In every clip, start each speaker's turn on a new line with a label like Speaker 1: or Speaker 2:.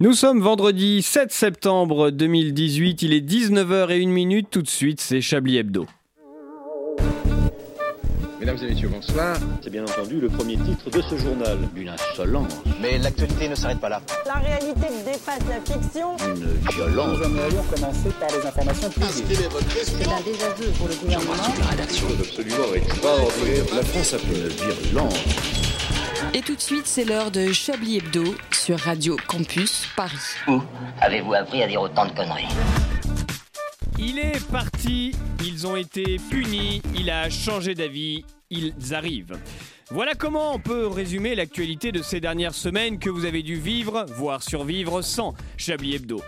Speaker 1: Nous sommes vendredi 7 septembre 2018, il est 19h01 tout de suite, c'est Chablis Hebdo.
Speaker 2: Mesdames et messieurs, bonsoir.
Speaker 3: C'est bien entendu le premier titre de ce journal. Une insolence.
Speaker 4: Mais l'actualité ne s'arrête pas là.
Speaker 5: La réalité dépasse la fiction.
Speaker 3: Une violence.
Speaker 6: Nous aimerions commencer par les informations privées.
Speaker 7: C'est un désaveu pour le gouvernement.
Speaker 3: La rédaction est absolument extraordinaire.
Speaker 8: La France a fait une virulence.
Speaker 9: Et tout de suite, c'est l'heure de Chablis Hebdo sur Radio Campus Paris.
Speaker 10: Où avez-vous appris à dire autant de conneries
Speaker 1: Il est parti, ils ont été punis, il a changé d'avis, ils arrivent. Voilà comment on peut résumer l'actualité de ces dernières semaines que vous avez dû vivre, voire survivre sans Chablis Hebdo.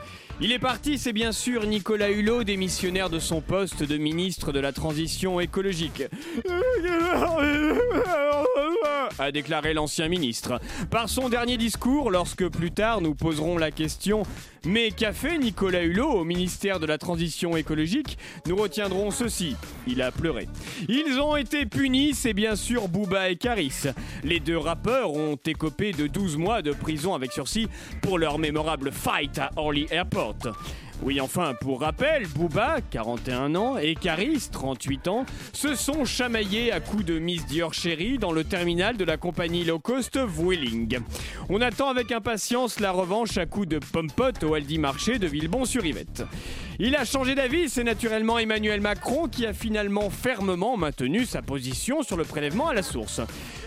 Speaker 1: Il est parti, c'est bien sûr Nicolas Hulot, démissionnaire de son poste de ministre de la Transition écologique. a déclaré l'ancien ministre. Par son dernier discours, lorsque plus tard nous poserons la question Mais qu'a fait Nicolas Hulot au ministère de la Transition écologique Nous retiendrons ceci. Il a pleuré. Ils ont été punis, c'est bien sûr Booba et Caris. Les deux rappeurs ont écopé de 12 mois de prison avec sursis pour leur mémorable fight à Orly Airport. Oui, enfin, pour rappel, Booba, 41 ans, et Caris, 38 ans, se sont chamaillés à coups de Miss Dior Chérie dans le terminal de la compagnie low cost Vueling. On attend avec impatience la revanche à coups de pompot au Aldi Marché de Villebon-sur-Yvette. Il a changé d'avis, c'est naturellement Emmanuel Macron qui a finalement fermement maintenu sa position sur le prélèvement à la source.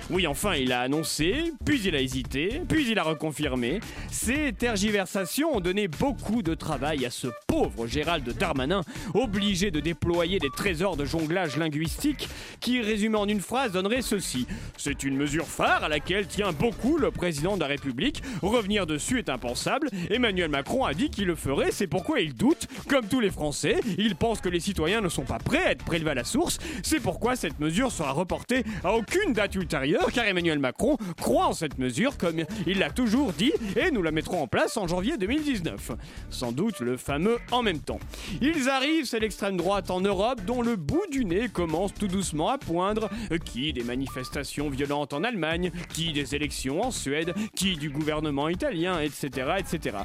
Speaker 1: Oui, enfin, il a annoncé, puis il a hésité, puis il a reconfirmé. Ces tergiversations ont donné beaucoup de travail à ce pauvre Gérald Darmanin, obligé de déployer des trésors de jonglage linguistique qui, résumé en une phrase, donnerait ceci. C'est une mesure phare à laquelle tient beaucoup le président de la République. Revenir dessus est impensable. Emmanuel Macron a dit qu'il le ferait, c'est pourquoi il doute. Comme tous les Français, il pense que les citoyens ne sont pas prêts à être prélevés à la source. C'est pourquoi cette mesure sera reportée à aucune date ultérieure car Emmanuel Macron croit en cette mesure comme il l'a toujours dit et nous la mettrons en place en janvier 2019. Sans doute le fameux en même temps. Ils arrivent, c'est l'extrême droite en Europe dont le bout du nez commence tout doucement à poindre. Qui des manifestations violentes en Allemagne, qui des élections en Suède, qui du gouvernement italien, etc. etc.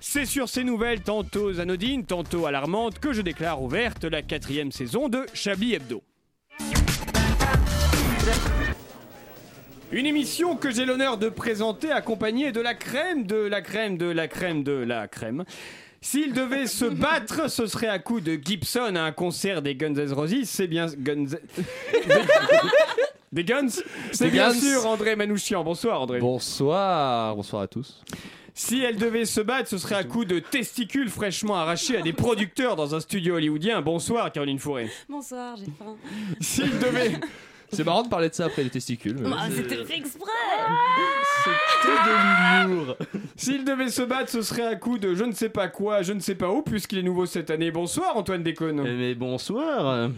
Speaker 1: C'est sur ces nouvelles tantôt anodines, tantôt alarmantes que je déclare ouverte la quatrième saison de Chablis Hebdo. Une émission que j'ai l'honneur de présenter accompagnée de la crème, de la crème, de la crème, de la crème. S'il devait se battre, ce serait à coup de Gibson à un concert des Guns N' Roses. C'est bien Guns. Des Guns? C'est bien
Speaker 11: Guns.
Speaker 1: sûr André Manouchian. Bonsoir André.
Speaker 11: Bonsoir, bonsoir à tous.
Speaker 1: Si elle devait se battre, ce serait à coup de testicules fraîchement arrachés à des producteurs dans un studio hollywoodien. Bonsoir Caroline Fourré.
Speaker 7: Bonsoir, j'ai faim.
Speaker 1: S'il devait.
Speaker 11: C'est marrant de parler de ça après les testicules. mais-
Speaker 7: Ah, C'était fait exprès
Speaker 11: de l'humour.
Speaker 1: S'il devait se battre, ce serait à coup de je ne sais pas quoi, je ne sais pas où, puisqu'il est nouveau cette année. Bonsoir Antoine Déconne.
Speaker 12: Mais bonsoir.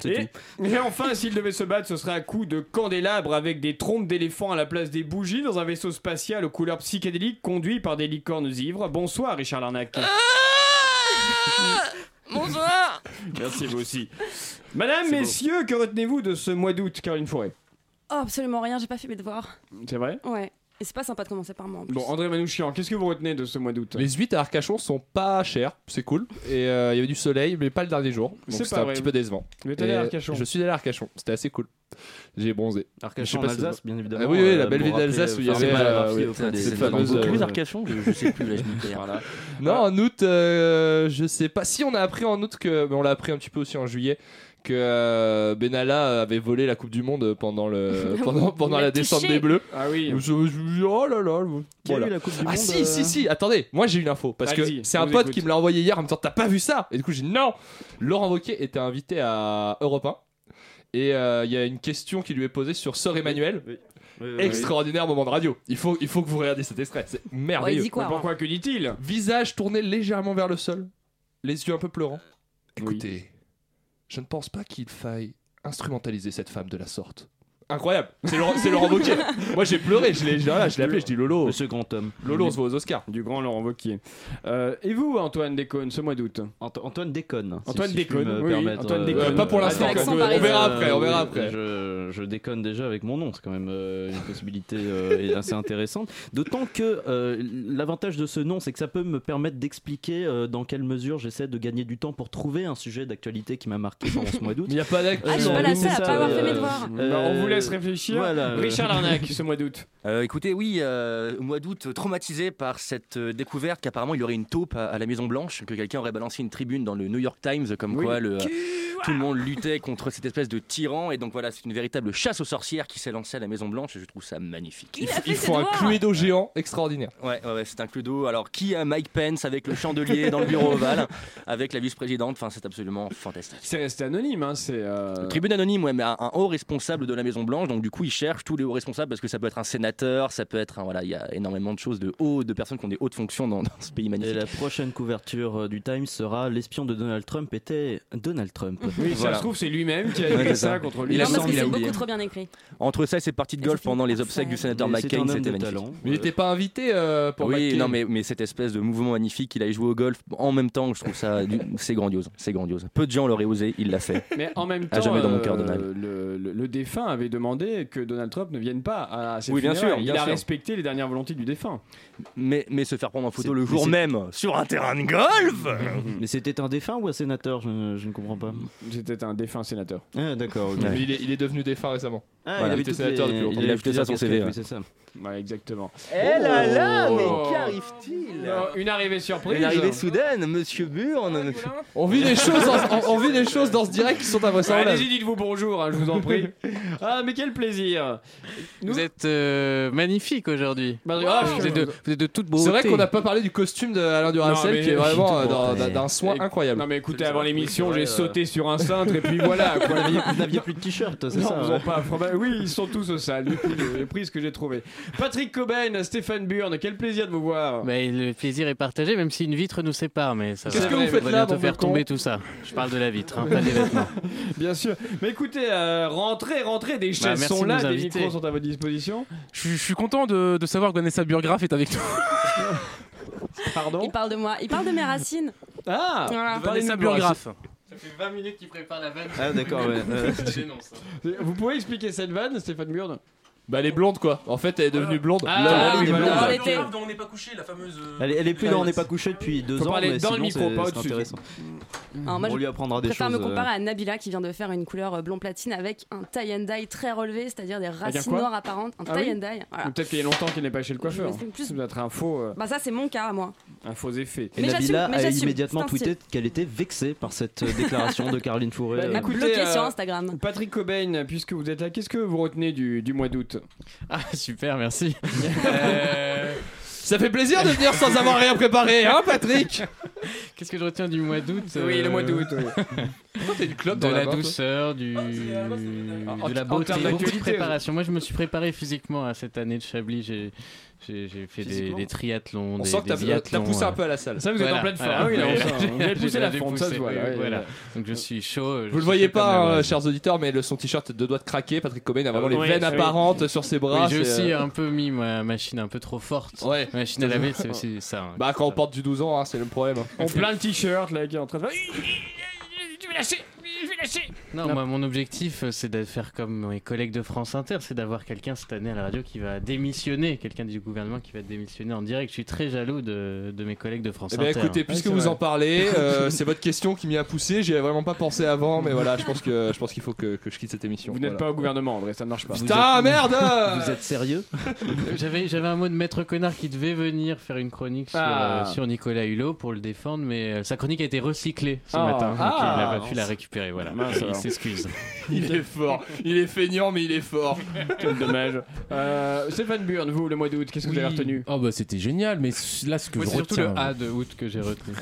Speaker 12: C'est
Speaker 1: Et,
Speaker 12: tout.
Speaker 1: et enfin, s'il devait se battre, ce serait à coup de candélabres avec des trompes d'éléphants à la place des bougies dans un vaisseau spatial aux couleurs psychédéliques conduit par des licornes ivres. Bonsoir Richard Larnac.
Speaker 9: Bonsoir
Speaker 1: Merci vous aussi. Madame, messieurs, que retenez-vous de ce mois d'août, Caroline Forêt
Speaker 7: Oh, absolument rien, j'ai pas fait mes devoirs.
Speaker 1: C'est vrai?
Speaker 7: Ouais. Et c'est pas sympa de commencer par moi en plus.
Speaker 1: Bon, André Manouchian, qu'est-ce que vous retenez de ce mois d'août?
Speaker 11: Les huîtres à Arcachon sont pas chères, c'est cool. Et euh, il y avait du soleil, mais pas le dernier jour. Donc
Speaker 1: C'est
Speaker 11: c'était un petit peu décevant.
Speaker 1: Êtes allé à Arcachon
Speaker 11: Je suis allé à Arcachon, c'était assez cool. J'ai bronzé.
Speaker 12: Arcachon,
Speaker 11: Je sais pas si-
Speaker 12: Alsace, bien évidemment.
Speaker 11: Ah oui, oui, la
Speaker 12: euh,
Speaker 11: belle ville d'Alsace où il y avait,
Speaker 12: c'est pas
Speaker 11: euh,
Speaker 12: fameuses
Speaker 11: euh,
Speaker 12: crues Arcachon, je, je sais plus, là, je.
Speaker 1: Voilà.
Speaker 11: Non, en août, euh, je sais pas. Si on a appris en août que, mais on l'a appris un petit peu aussi en juillet, que euh, Benalla avait volé la Coupe du Monde pendant le pendant, pendant la descente des Bleus.
Speaker 1: Ah oui.
Speaker 11: Je, je oh là là.
Speaker 12: Qui a
Speaker 11: voilà.
Speaker 12: eu la Coupe du
Speaker 11: Ah
Speaker 12: Monde
Speaker 11: si
Speaker 12: euh,
Speaker 11: si si attendez moi j'ai une info parce que c'est un pote
Speaker 1: écoute.
Speaker 11: qui me l'a envoyé hier en me disant t'as pas vu ça? Et du coup j'ai dit non Laurent Wauquiez était invité à Europe 1 et euh, il y a une question qui lui est posée sur Sœur Emmanuel
Speaker 12: Oui, oui, oui.
Speaker 11: extraordinaire moment de radio il faut il faut que vous regardiez cet extrait c'est merveilleux
Speaker 7: dit quoi
Speaker 1: Mais pourquoi que dit-il?
Speaker 11: Visage tourné légèrement vers le sol les yeux un peu pleurants écoutez je ne pense pas qu'il faille instrumentaliser cette femme de la sorte incroyable c'est Laurent, c'est Laurent Wauquiez moi j'ai pleuré je l'ai voilà, je l'ai appelé je dis Lolo
Speaker 12: Le second tome.
Speaker 11: Lolo on se voit aux Oscars
Speaker 1: Du grand Laurent Wauquiez. Euh, et vous, Antoine Déconne, ce mois d'août
Speaker 12: Ant- Antoine déconne. si-
Speaker 1: Antoine
Speaker 12: si je puis
Speaker 1: déconne,
Speaker 12: me
Speaker 1: oui,
Speaker 12: permettre,
Speaker 1: Antoine
Speaker 12: euh,
Speaker 1: déconne.
Speaker 11: Euh, pas pour l'instant
Speaker 7: Avec
Speaker 11: on
Speaker 7: parisien.
Speaker 11: verra après on
Speaker 12: Euh,
Speaker 11: verra
Speaker 12: oui,
Speaker 11: après
Speaker 12: Je, je déconne déjà avec mon nom, c'est quand même euh, une possibilité euh, assez intéressante. D'autant que euh, l'avantage de ce nom, c'est que ça peut me permettre d'expliquer euh, dans quelle mesure j'essaie de gagner du temps pour trouver un sujet d'actualité qui m'a marqué pendant ce mois d'août.
Speaker 11: Il n'y a pas d'actu.
Speaker 7: Ah, je suis pas la seule à pas avoir fait mes devoirs.
Speaker 1: Bah, on laisse réfléchir.
Speaker 12: voilà.
Speaker 1: Richard Larnac, ce mois d'août.
Speaker 13: Euh, écoutez, oui, euh, mois d'août, traumatisé par cette euh, découverte qu'apparemment il y aurait une taupe à, à la Maison Blanche, que quelqu'un aurait balancé une tribune dans le New York Times, comme
Speaker 1: Oui.
Speaker 13: quoi le, tout le monde luttait contre cette espèce de tyran, et donc voilà, c'est une véritable chasse aux sorcières qui s'est lancée à la Maison Blanche, et je trouve ça magnifique.
Speaker 7: Il a fait
Speaker 11: Il
Speaker 7: ses
Speaker 11: faut un. Cluedo géant extraordinaire.
Speaker 13: Ouais, ouais, ouais, c'est un cluedo. Alors, qui a Mike Pence avec le chandelier dans le bureau ovale, avec la vice-présidente? Enfin, c'est absolument fantastique.
Speaker 1: C'est resté anonyme, hein, c'est. euh,
Speaker 13: Tribune anonyme, ouais, mais un, un haut responsable de la Maison Blanche. Donc du coup, ils cherchent tous les hauts responsables parce que ça peut être un sénateur, ça peut être un, voilà, il y a énormément de choses de haut, de personnes qui ont des hautes fonctions dans, dans ce pays
Speaker 12: Et
Speaker 13: magnifique.
Speaker 12: la prochaine couverture euh, du Times sera l'espion de Donald Trump était Donald Trump.
Speaker 1: Oui, ça
Speaker 13: Voilà.
Speaker 1: se trouve, c'est lui-même qui a
Speaker 13: Ouais,
Speaker 1: écrit
Speaker 13: c'est
Speaker 1: ça,
Speaker 13: ça.
Speaker 1: contre lui.
Speaker 11: Il a
Speaker 7: Non, parce
Speaker 11: semblé
Speaker 7: que c'est
Speaker 11: oublié.
Speaker 7: beaucoup trop bien écrit.
Speaker 13: Entre ça et ses parties de golf pendant les obsèques du sénateur McCain, c'était magnifique.
Speaker 12: talent.
Speaker 11: Mais il n'était pas invité euh, pour
Speaker 13: oui,
Speaker 11: McCain.
Speaker 13: non, mais, mais cette espèce de mouvement magnifique qu'il a joué au golf en même temps, je trouve ça, c'est grandiose, c'est grandiose. Peu de gens l'auraient osé, il l'a fait.
Speaker 1: Mais en même temps,
Speaker 13: jamais dans mon
Speaker 1: euh,
Speaker 13: cœur, Donald.
Speaker 1: le, le- le défunt avait demandé que Donald Trump ne vienne pas à ses
Speaker 13: Oui, bien
Speaker 1: funérailles.
Speaker 13: sûr,
Speaker 1: Il a
Speaker 13: sûr.
Speaker 1: respecté les dernières volontés du défunt.
Speaker 13: Mais, mais se faire prendre en photo
Speaker 12: C'est-
Speaker 13: le
Speaker 12: mais
Speaker 13: jour
Speaker 12: c'est-
Speaker 13: même sur un terrain de golf
Speaker 12: Mais c'était un défunt ou un sénateur? Je, je ne comprends pas.
Speaker 1: C'était un défunt sénateur.
Speaker 12: Ah, d'accord. ok.
Speaker 13: Ouais.
Speaker 11: Mais il, est, il est devenu défunt récément.
Speaker 12: Ah,
Speaker 13: Voilà,
Speaker 12: il
Speaker 11: était
Speaker 12: toutes
Speaker 11: sénateur
Speaker 12: les-
Speaker 11: depuis longtemps.
Speaker 12: il
Speaker 13: a ajouté ça à son
Speaker 12: plusieurs
Speaker 13: CV,
Speaker 12: casquettes,
Speaker 13: ouais.
Speaker 12: oui, c'est ça.
Speaker 1: Ouais, exactement.
Speaker 13: Eh là là,
Speaker 1: Oh.
Speaker 13: mais qu'arrive-t-il?
Speaker 1: Non, Une arrivée surprise.
Speaker 13: Une arrivée soudaine, monsieur Burn.
Speaker 11: On vit des choses, dans, on, on vit des choses dans ce direct qui sont
Speaker 1: Ouais,
Speaker 11: invraisemblables.
Speaker 1: Allez-y, dites-vous bonjour, hein, je vous en prie. ah, mais quel plaisir. Nous-
Speaker 14: Vous êtes euh, magnifique aujourd'hui.
Speaker 1: Bah, ah,
Speaker 14: Vous êtes de, vous êtes de toute beauté.
Speaker 11: C'est vrai qu'on n'a pas parlé du costume de Alain Duracell
Speaker 1: Non, mais-
Speaker 11: qui est vraiment euh, d'un- soin incroyable.
Speaker 1: Non mais écoutez, avant l'émission, j'ai
Speaker 12: euh.
Speaker 1: sauté sur un cintre et puis voilà. Quoi.
Speaker 12: Vous n'aviez plus de t-shirt, c'est
Speaker 1: Non,
Speaker 12: ça
Speaker 1: ils
Speaker 12: ouais.
Speaker 1: ont pas. probable- Oui, ils sont tous au sale. Du coup, j'ai j'ai pris ce que j'ai trouvé. Patrick Cobain, Stéphane Burn, quel plaisir de vous voir.
Speaker 14: Mais le plaisir est partagé, même si une vitre nous sépare. Mais ça
Speaker 11: Qu'est-ce que vous
Speaker 14: On
Speaker 11: faites
Speaker 14: va
Speaker 11: là,
Speaker 14: faire tomber tout ça. Je parle de la vitre, hein, pas des vêtements.
Speaker 1: Bien sûr. Mais écoutez, euh, rentrez, rentrez. Des chaises
Speaker 14: merci
Speaker 1: sont là,
Speaker 14: inviter.
Speaker 1: micros sont à votre disposition.
Speaker 15: Je, je suis content de, de savoir que Vanessa Burgraff est avec nous.
Speaker 1: Pardon.
Speaker 7: Il parle de moi. Il parle de mes racines.
Speaker 1: Ah.
Speaker 7: Voilà.
Speaker 15: Vanessa Burgraff.
Speaker 14: Ça fait 20 minutes qu'il prépare la vanne.
Speaker 12: Ah, d'accord, ouais. euh,
Speaker 1: Vous pouvez expliquer cette vanne, Stéphane Burn
Speaker 11: Bah elle est blonde quoi. En fait elle est devenue blonde.
Speaker 1: Ah,
Speaker 11: Là,
Speaker 1: oui,
Speaker 11: elle est blonde.
Speaker 7: Alors, elle était-
Speaker 15: dont on n'est pas couché, la fameuse.
Speaker 12: Elle, est- elle est plus là, on n'est pas couché depuis deux
Speaker 1: Faut
Speaker 12: ans.
Speaker 1: parler
Speaker 12: mais
Speaker 1: dans le micro, pas au-dessus.
Speaker 7: Moi,
Speaker 12: on
Speaker 7: je
Speaker 12: lui apprendra des
Speaker 7: préfère
Speaker 12: choses.
Speaker 7: me
Speaker 12: euh,
Speaker 7: comparer à Nabila qui vient de faire une couleur euh, blond platine avec un tie and dye très relevé, c'est-à-dire des racines noires apparentes. Un
Speaker 1: Ah
Speaker 7: tie
Speaker 1: oui
Speaker 7: and dye. voilà.
Speaker 1: Ou Peut-être qu'il y a longtemps qu'il n'est pas chez le coiffeur.
Speaker 7: C'est plus-
Speaker 1: Ça doit être un faux, euh,
Speaker 7: Bah ça c'est mon cas à moi.
Speaker 1: un faux effet.
Speaker 12: Et
Speaker 7: Mais
Speaker 12: Nabila
Speaker 7: mais
Speaker 12: a immédiatement
Speaker 7: c'est
Speaker 12: tweeté qu'elle était vexée par cette déclaration de Caroline Fourré.
Speaker 1: Bah,
Speaker 12: euh,
Speaker 1: écoutez,
Speaker 7: Bloqué
Speaker 1: euh,
Speaker 7: sur Instagram.
Speaker 1: Patrick Cobain, puisque vous êtes là, qu'est-ce que vous retenez du, du mois d'août?
Speaker 14: Ah, super, merci. Euh,
Speaker 11: Ça fait plaisir de venir sans avoir rien préparé, hein Patrick?
Speaker 14: Qu'est-ce que je retiens du mois d'août
Speaker 1: Oui, le
Speaker 14: euh,
Speaker 1: mois d'août. oui.
Speaker 11: Pourquoi t'as une clope
Speaker 14: De
Speaker 11: dans
Speaker 14: la
Speaker 11: la
Speaker 14: douceur, du...
Speaker 1: En-
Speaker 14: de la beauté, de préparation. Moi, je me suis préparé physiquement à cette année de Chablis. J'ai, j'ai, fait des, triathlons,
Speaker 11: On
Speaker 14: des,
Speaker 11: sent que t'as
Speaker 14: biathlons,
Speaker 11: poussé un
Speaker 14: euh,
Speaker 11: peu à la salle.
Speaker 1: Ça, vous êtes
Speaker 14: Voilà,
Speaker 1: en pleine forme. Ah oui, là, on sent. Vous avez poussé la ça se voit.
Speaker 14: voilà.
Speaker 1: ouais.
Speaker 14: Donc je suis chaud. je
Speaker 11: Vous le voyez pas, hein, chers auditeurs, mais le, son t-shirt de doigts de craquer. Patrick Cobain a vraiment les
Speaker 1: Oui,
Speaker 11: veines
Speaker 1: oui.
Speaker 11: apparentes sur ses bras.
Speaker 14: J'ai aussi
Speaker 11: euh,
Speaker 14: un peu mis ma machine un peu trop forte.
Speaker 11: Ouais.
Speaker 14: Ma machine à laver, c'est aussi ça. hein.
Speaker 11: Bah quand on porte du 12 ans, hein, c'est le problème.
Speaker 1: On plein le t-shirt là qui est en train de faire. Tu vas lâcher? Je vais lâcher
Speaker 14: Non, moi, mon objectif, euh, c'est de faire comme mes collègues de France Inter, c'est d'avoir quelqu'un cette année à la radio qui va démissionner, quelqu'un du gouvernement qui va démissionner en direct. Je suis très jaloux de, de mes collègues de France
Speaker 11: Eh bien
Speaker 14: Inter.
Speaker 11: écoutez, puisque
Speaker 1: c'est
Speaker 11: vous
Speaker 1: vrai.
Speaker 11: en parlez, euh, c'est votre question qui m'y a poussé. J'y avais vraiment pas pensé avant, mais voilà, je pense que je pense qu'il faut que, que je quitte cette émission.
Speaker 1: Vous n'êtes pas au gouvernement, André, ça ne marche pas.
Speaker 11: Putain, merde
Speaker 12: Vous êtes sérieux
Speaker 14: J'avais, j'avais un mot de maître connard qui devait venir faire une chronique sur,
Speaker 1: Ah.
Speaker 14: euh, sur Nicolas Hulot pour le défendre, mais euh, sa chronique a été recyclée ce
Speaker 1: Ah.
Speaker 14: matin. Donc
Speaker 1: Ah.
Speaker 14: il n'a pas pu la récupérer. Voilà.
Speaker 1: Mince,
Speaker 14: il
Speaker 1: alors.
Speaker 14: s'excuse.
Speaker 11: Il est fort. Il est feignant, mais il est fort.
Speaker 1: Quel dommage. Euh, Stéphane Burn, vous, le mois d'août, qu'est-ce que vous avez retenu
Speaker 15: Oh bah c'était génial, mais là ce que
Speaker 14: Moi,
Speaker 15: je
Speaker 14: c'est surtout le A de août que j'ai retenu.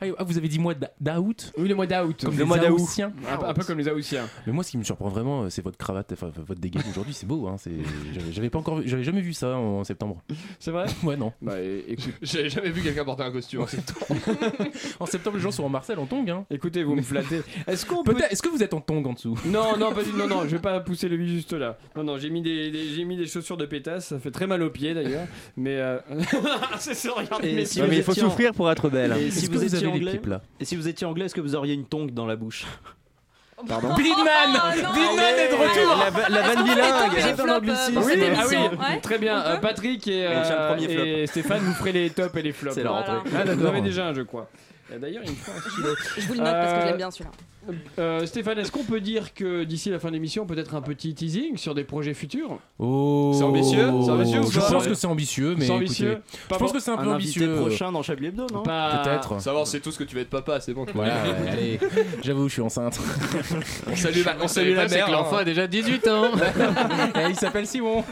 Speaker 15: Ah, ah, vous avez dit mois d'a- d'août
Speaker 1: Oui, le mois d'août.
Speaker 15: Comme
Speaker 1: le
Speaker 15: les
Speaker 1: mois d'août. Un, peu- un peu comme les Aoussiens.
Speaker 15: Mais moi ce qui me surprend vraiment euh, c'est votre cravate, enfin votre dégaine aujourd'hui, c'est beau hein, c'est j'avais- j'avais pas encore vu- j'avais jamais vu ça en septembre.
Speaker 1: C'est vrai?
Speaker 15: Ouais non.
Speaker 1: Bah é- écoute,
Speaker 11: J'avais jamais vu quelqu'un porter un costume. en septembre.
Speaker 15: En septembre les gens sont en Marcel en tongs hein.
Speaker 1: écoutez, vous me flattez. Est-ce qu'on peut.
Speaker 15: Peut-être est-ce que vous êtes en tongs en dessous?
Speaker 1: Non, non, pas du non, non, je vais pas pousser le juste là. Non, non, j'ai mis des, des- j'ai mis des chaussures de pétasse, ça fait très mal aux pieds d'ailleurs. Mais euh... c'est ça,
Speaker 12: Et si vous
Speaker 13: mais il faut
Speaker 12: étiez en-
Speaker 13: souffrir pour être belle.
Speaker 12: Et si
Speaker 15: Est-ce
Speaker 12: vous étiez
Speaker 15: avez
Speaker 12: anglais Et si vous étiez anglais, est-ce que vous auriez une tongue dans la bouche?
Speaker 1: Pardon?
Speaker 15: Blindman Blindman est de retour
Speaker 13: La, va- la vanne bilingue.
Speaker 7: euh,
Speaker 1: Oui, ah oui, très bien. Euh, Patrick et,
Speaker 13: On tient le
Speaker 1: euh,
Speaker 13: premier flop.
Speaker 1: et Stéphane, vous ferez les tops et les flops.
Speaker 13: C'est la
Speaker 7: Voilà.
Speaker 13: rentrée.
Speaker 15: Ah,
Speaker 1: Vous avez déjà un, je crois. Euh, D'ailleurs, il me faut un stylo.
Speaker 7: Je vous le note parce que je
Speaker 1: Euh,
Speaker 7: l'aime bien celui-là.
Speaker 1: Euh, Stéphane, est-ce qu'on peut dire que d'ici la fin de l'émission, peut-être un petit teasing sur des projets futurs
Speaker 15: Oh
Speaker 1: C'est ambitieux
Speaker 15: Je pense que c'est ambitieux, mais
Speaker 1: C'est ambitieux
Speaker 15: écoutez, je pense
Speaker 1: bon.
Speaker 15: que c'est un peu
Speaker 12: Un invité
Speaker 15: ambitieux.
Speaker 12: prochain dans Chablis Hebdo, non
Speaker 1: Pas-
Speaker 15: Peut-être.
Speaker 11: Savoir, c'est tout ce que tu veux être papa, c'est bon.
Speaker 15: Voilà, ouais, allez, j'avoue, je suis enceinte.
Speaker 11: On salue, la- on salue la mère.
Speaker 14: l'enfant
Speaker 11: hein.
Speaker 14: a déjà 18 ans.
Speaker 15: Et il s'appelle Simon.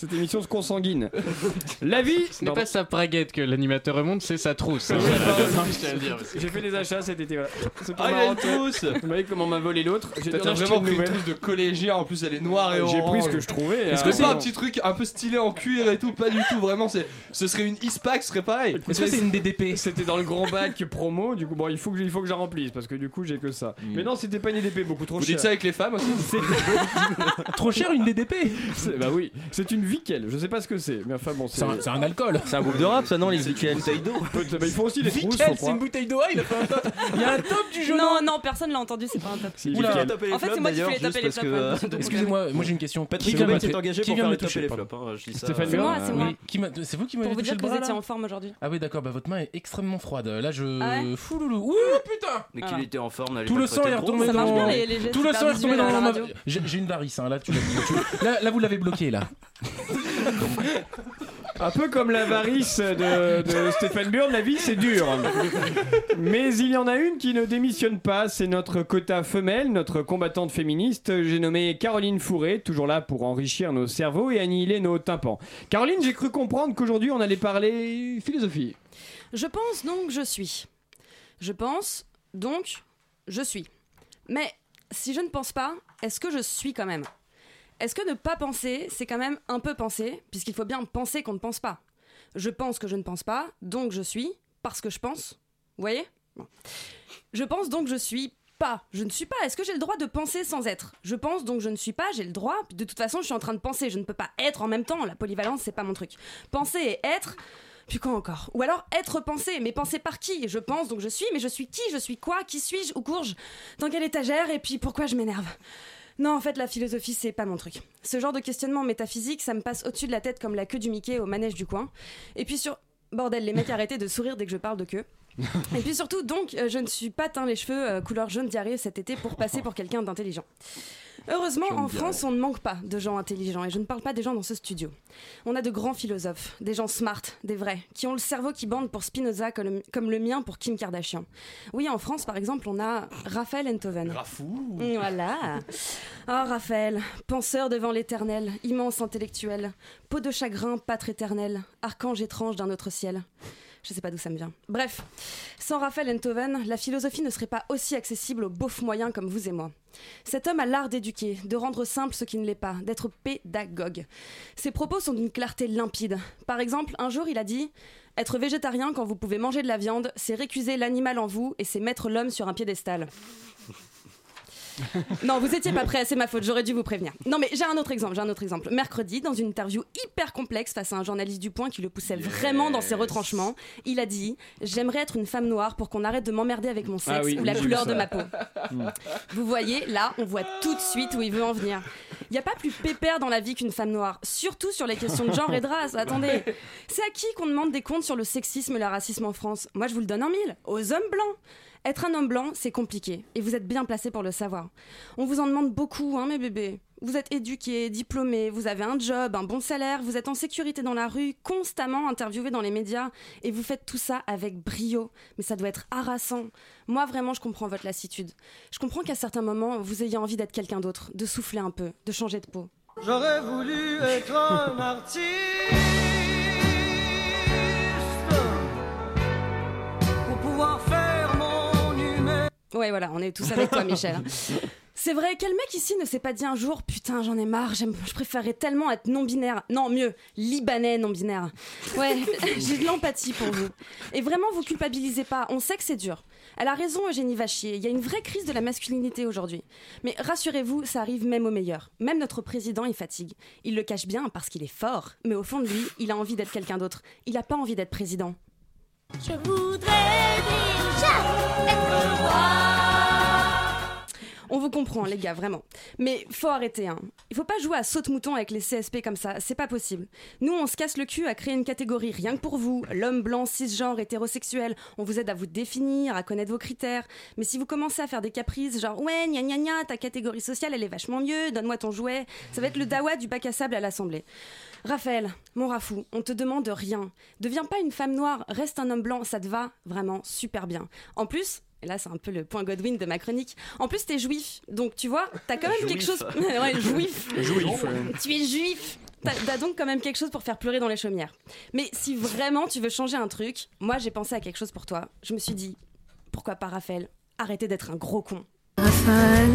Speaker 1: Cette émission se consanguine. La vie
Speaker 14: Ce n'est pas sa braguette que l'animateur remonte, c'est sa trousse. hein,
Speaker 1: J'ai fait des achats cet été. Voilà. C'est pour
Speaker 11: Ah, il a une trousse
Speaker 1: Vous voyez comment m'a volé l'autre J'ai
Speaker 11: T'as
Speaker 1: dû en acheter
Speaker 11: vraiment
Speaker 1: une
Speaker 11: pris une
Speaker 1: nouvelle.
Speaker 11: trousse de collégien, en plus elle est noire et
Speaker 1: J'ai pris ce
Speaker 11: orange.
Speaker 1: que je trouvais.
Speaker 11: Est-ce
Speaker 1: euh,
Speaker 11: que c'est pas un petit truc un peu stylé en cuir et tout Pas du tout, vraiment, c'est, ce serait une ISPAC, ce serait pareil.
Speaker 15: Est-ce que c'est une DDP
Speaker 1: C'était dans le grand bac promo, du coup, bon, il faut que, il faut que je la remplisse parce que du coup, j'ai que ça. Mais non, c'était pas une EDP, beaucoup trop
Speaker 11: Vous
Speaker 1: cher.
Speaker 11: dites ça avec les femmes aussi
Speaker 15: Trop cher une DDP
Speaker 1: C'est- Bah oui, c'est une Vickel, je sais pas ce que c'est, mais enfin bon,
Speaker 15: C'est un, c'est un alcool.
Speaker 13: C'est un groupe de rap, ça, non, les Vickel
Speaker 1: Peut- bah, il faut aussi les trousses,
Speaker 15: c'est une bouteille d'eau, il a fait un top. Il y a un top du jeu.
Speaker 7: Non, non, personne l'a entendu, c'est pas un top.
Speaker 1: C'est
Speaker 7: En fait, c'est moi qui fais les taper les flops.
Speaker 12: parce que,
Speaker 7: ouais,
Speaker 12: euh,
Speaker 15: Excusez-moi, moi j'ai une question.
Speaker 12: Patrick
Speaker 15: Qui vient de
Speaker 12: Gobet
Speaker 15: me-
Speaker 12: s'est engagé
Speaker 15: qui
Speaker 12: pour
Speaker 15: vient
Speaker 12: faire
Speaker 15: de
Speaker 12: les
Speaker 15: me
Speaker 12: top et les flops. hein,
Speaker 1: Stéphane
Speaker 12: euh,
Speaker 7: C'est moi, c'est
Speaker 1: euh,
Speaker 7: moi.
Speaker 15: Oui, qui m'a- c'est vous qui
Speaker 7: Pour
Speaker 15: m'avez
Speaker 7: vous
Speaker 15: touché
Speaker 7: dire
Speaker 15: le
Speaker 7: que vous
Speaker 15: bras
Speaker 7: étiez en forme aujourd'hui.
Speaker 15: Ah oui d'accord, bah votre main est extrêmement froide. Là je...
Speaker 7: Ah ouais
Speaker 15: Fouloulou. Ouh putain
Speaker 12: Mais qu'il était en forme,
Speaker 15: Tout le sang est
Speaker 12: le
Speaker 15: retombé dans... Tout le sang est retombé dans. J'ai une varice, hein, là, tu là vous l'avez bloqué là.
Speaker 1: Un peu comme l'avarice de, de Stéphane Burn, la vie c'est dur. Mais il y en a une qui ne démissionne pas, c'est notre quota femelle, notre combattante féministe. J'ai nommé Caroline Fourré, toujours là pour enrichir nos cerveaux et annihiler nos tympans. Caroline, j'ai cru comprendre qu'aujourd'hui on allait parler philosophie.
Speaker 7: Je pense donc je suis. Je pense donc je suis. Mais si je ne pense pas, est-ce que je suis quand même? Est-ce que ne pas penser, c'est quand même un peu penser, puisqu'il faut bien penser qu'on ne pense pas Je pense que je ne pense pas, donc je suis, parce que je pense. Vous voyez? Je pense donc je suis pas. Je ne suis pas. Est-ce que j'ai le droit de penser sans être? Je pense donc je ne suis pas, j'ai le droit. De toute façon, je suis en train de penser. Je ne peux pas être en même temps. La polyvalence, c'est pas mon truc. Penser et être. Puis quoi encore? Ou alors être pensé, mais pensé par qui? Je pense donc je suis, mais je suis qui? Je suis quoi? Qui suis-je? Où cours-je? Dans quelle étagère? Et puis pourquoi je m'énerve? Non, en fait, la philosophie, c'est pas mon truc. Ce genre de questionnement métaphysique, ça me passe au-dessus de la tête comme la queue du Mickey au manège du coin. Et puis sur. Bordel, les mecs arrêtez de sourire dès que je parle de queue. Et puis surtout, donc, euh, je ne suis pas teint les cheveux euh, couleur jaune diarrhée cet été pour passer pour quelqu'un d'intelligent. Heureusement, en France, on ne manque pas de gens intelligents, et je ne parle pas des gens dans ce studio. On a de grands philosophes, des gens smart, des vrais, qui ont le cerveau qui bande pour Spinoza comme le, comme le mien pour Kim Kardashian. Oui, en France, par exemple, on a Raphaël Enthoven.
Speaker 11: Rafou
Speaker 7: Voilà. Ah, Raphaël, penseur devant l'éternel, immense intellectuel, peau de chagrin, pâtre éternel, archange étrange d'un autre ciel. Je sais pas d'où ça me vient. Bref, sans Raphaël Enthoven, la philosophie ne serait pas aussi accessible aux beaufs moyens comme vous et moi. Cet homme a l'art d'éduquer, de rendre simple ce qui ne l'est pas, d'être pédagogue. Ses propos sont d'une clarté limpide. Par exemple, un jour, il a dit Être végétarien quand vous pouvez manger de la viande, c'est récuser l'animal en vous et c'est mettre l'homme sur un piédestal. Non, vous étiez pas prêt, c'est ma faute, j'aurais dû vous prévenir. Non, mais j'ai un autre exemple, j'ai un autre exemple. Mercredi, dans une interview hyper complexe face à un journaliste du Point qui le poussait vraiment dans ses retranchements, il a dit J'aimerais être une femme noire pour qu'on arrête de m'emmerder avec mon sexe
Speaker 1: Ah oui,
Speaker 7: ou la couleur de ma peau. Vous voyez, là, on voit tout de suite où il veut en venir. Il n'y a pas plus pépère dans la vie qu'une femme noire, surtout sur les questions de genre et de race. Attendez, c'est à qui qu'on demande des comptes sur le sexisme et le racisme en France? Moi, je vous le donne en mille, aux hommes blancs. Être un homme blanc, c'est compliqué, et vous êtes bien placé pour le savoir. On vous en demande beaucoup, hein, mes bébés. Vous êtes éduqués, diplômés, vous avez un job, un bon salaire, vous êtes en sécurité dans la rue, constamment interviewé dans les médias, et vous faites tout ça avec brio. Mais ça doit être harassant. Moi, vraiment, je comprends votre lassitude. Je comprends qu'à certains moments, vous ayez envie d'être quelqu'un d'autre, de souffler un peu, de changer de peau.
Speaker 16: J'aurais voulu être un artiste
Speaker 7: Ouais, voilà, on est tous avec toi, Michel. C'est vrai, quel mec ici ne s'est pas dit un jour Putain, j'en ai marre, j'aime- je préférerais tellement être non-binaire. Non, mieux, libanais non-binaire. Ouais, j'ai de l'empathie pour vous. Et vraiment, vous culpabilisez pas, on sait que c'est dur. Elle a raison, Eugénie Vachier, il y a une vraie crise de la masculinité aujourd'hui. Mais rassurez-vous, ça arrive même au meilleur. Même notre président, il fatigue. Il le cache bien parce qu'il est fort, mais au fond de lui, il a envie d'être quelqu'un d'autre. Il a pas envie d'être président.
Speaker 17: Je voudrais déjà être roi.
Speaker 7: On vous comprend, les gars, vraiment. Mais faut arrêter, hein. Il faut pas jouer à saute-mouton avec les CSP comme ça, c'est pas possible. Nous, on se casse le cul à créer une catégorie rien que pour vous, l'homme blanc, cisgenre, hétérosexuel. On vous aide à vous définir, à connaître vos critères. Mais si vous commencez à faire des caprices, genre ouais, gna gna gna, ta catégorie sociale, elle est vachement mieux, donne-moi ton jouet, ça va être le dawa du bac à sable à l'Assemblée. Raphaël, mon rafou, on te demande rien. Deviens pas une femme noire, reste un homme blanc, ça te va vraiment super bien. En plus, et là c'est un peu le point Godwin de ma chronique, en plus t'es juif, donc tu vois, t'as quand même quelque chose... ouais, juif.
Speaker 18: Juif, ouais.
Speaker 7: Tu es juif. T'as donc quand même quelque chose pour faire pleurer dans les chaumières. Mais si vraiment tu veux changer un truc, moi j'ai pensé à quelque chose pour toi. Je me suis dit, pourquoi pas Raphaël? Arrêtez d'être un gros con.
Speaker 17: Raphaël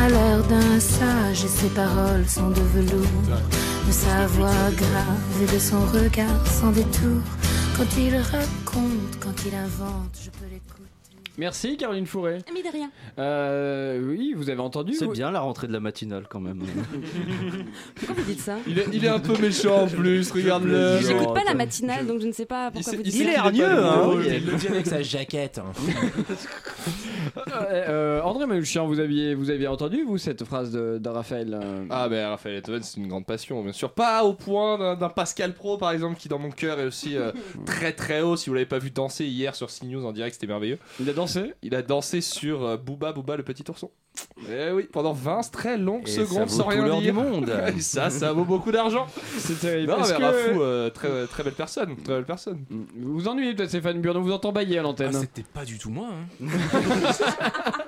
Speaker 17: a l'air d'un sage et ses paroles sont de velours. De sa voix grave et de son regard sans détour. Quand il raconte, quand il invente, je peux l'écouter.
Speaker 18: Merci Caroline Fourré.
Speaker 7: Mais de rien.
Speaker 18: Euh, oui, vous avez entendu
Speaker 12: C'est
Speaker 18: vous-
Speaker 12: bien la rentrée de la matinale quand même.
Speaker 7: Pourquoi vous dites ça
Speaker 11: Il est, il est un peu méchant en plus, regarde-le.
Speaker 7: J'écoute pas la matinale, donc je ne sais pas pourquoi vous dites
Speaker 11: il
Speaker 7: ça.
Speaker 11: est hargneux, hein.
Speaker 15: Il le dit avec sa jaquette. hein.
Speaker 18: Euh, euh, André Manouchian, vous aviez, vous aviez entendu, vous, cette phrase de, de Raphaël euh,
Speaker 11: Ah ben Raphaël Beethoven c'est une grande passion bien sûr pas au point d'un- d'un Pascal Pro par exemple qui dans mon cœur est aussi euh, très très haut si vous l'avez pas vu danser hier sur CNews en direct c'était merveilleux
Speaker 18: Il a dansé
Speaker 11: il a dansé sur euh, Booba Booba le petit ourson Eh oui pendant 20 très longues
Speaker 13: Et ça
Speaker 11: secondes
Speaker 13: vaut
Speaker 11: sans
Speaker 13: tout
Speaker 11: rien
Speaker 13: l'or
Speaker 11: dire
Speaker 13: du monde.
Speaker 11: Et ça ça vaut beaucoup d'argent
Speaker 18: C'est terrible.
Speaker 11: non
Speaker 18: Est-ce
Speaker 11: mais
Speaker 18: que-
Speaker 11: Rafou euh, très très belle personne très belle personne
Speaker 18: Vous vous ennuyez peut-être Stéphane Burn, on vous entend bailler à
Speaker 15: Ah,
Speaker 18: l'antenne.
Speaker 15: C'était pas du tout moi. hein.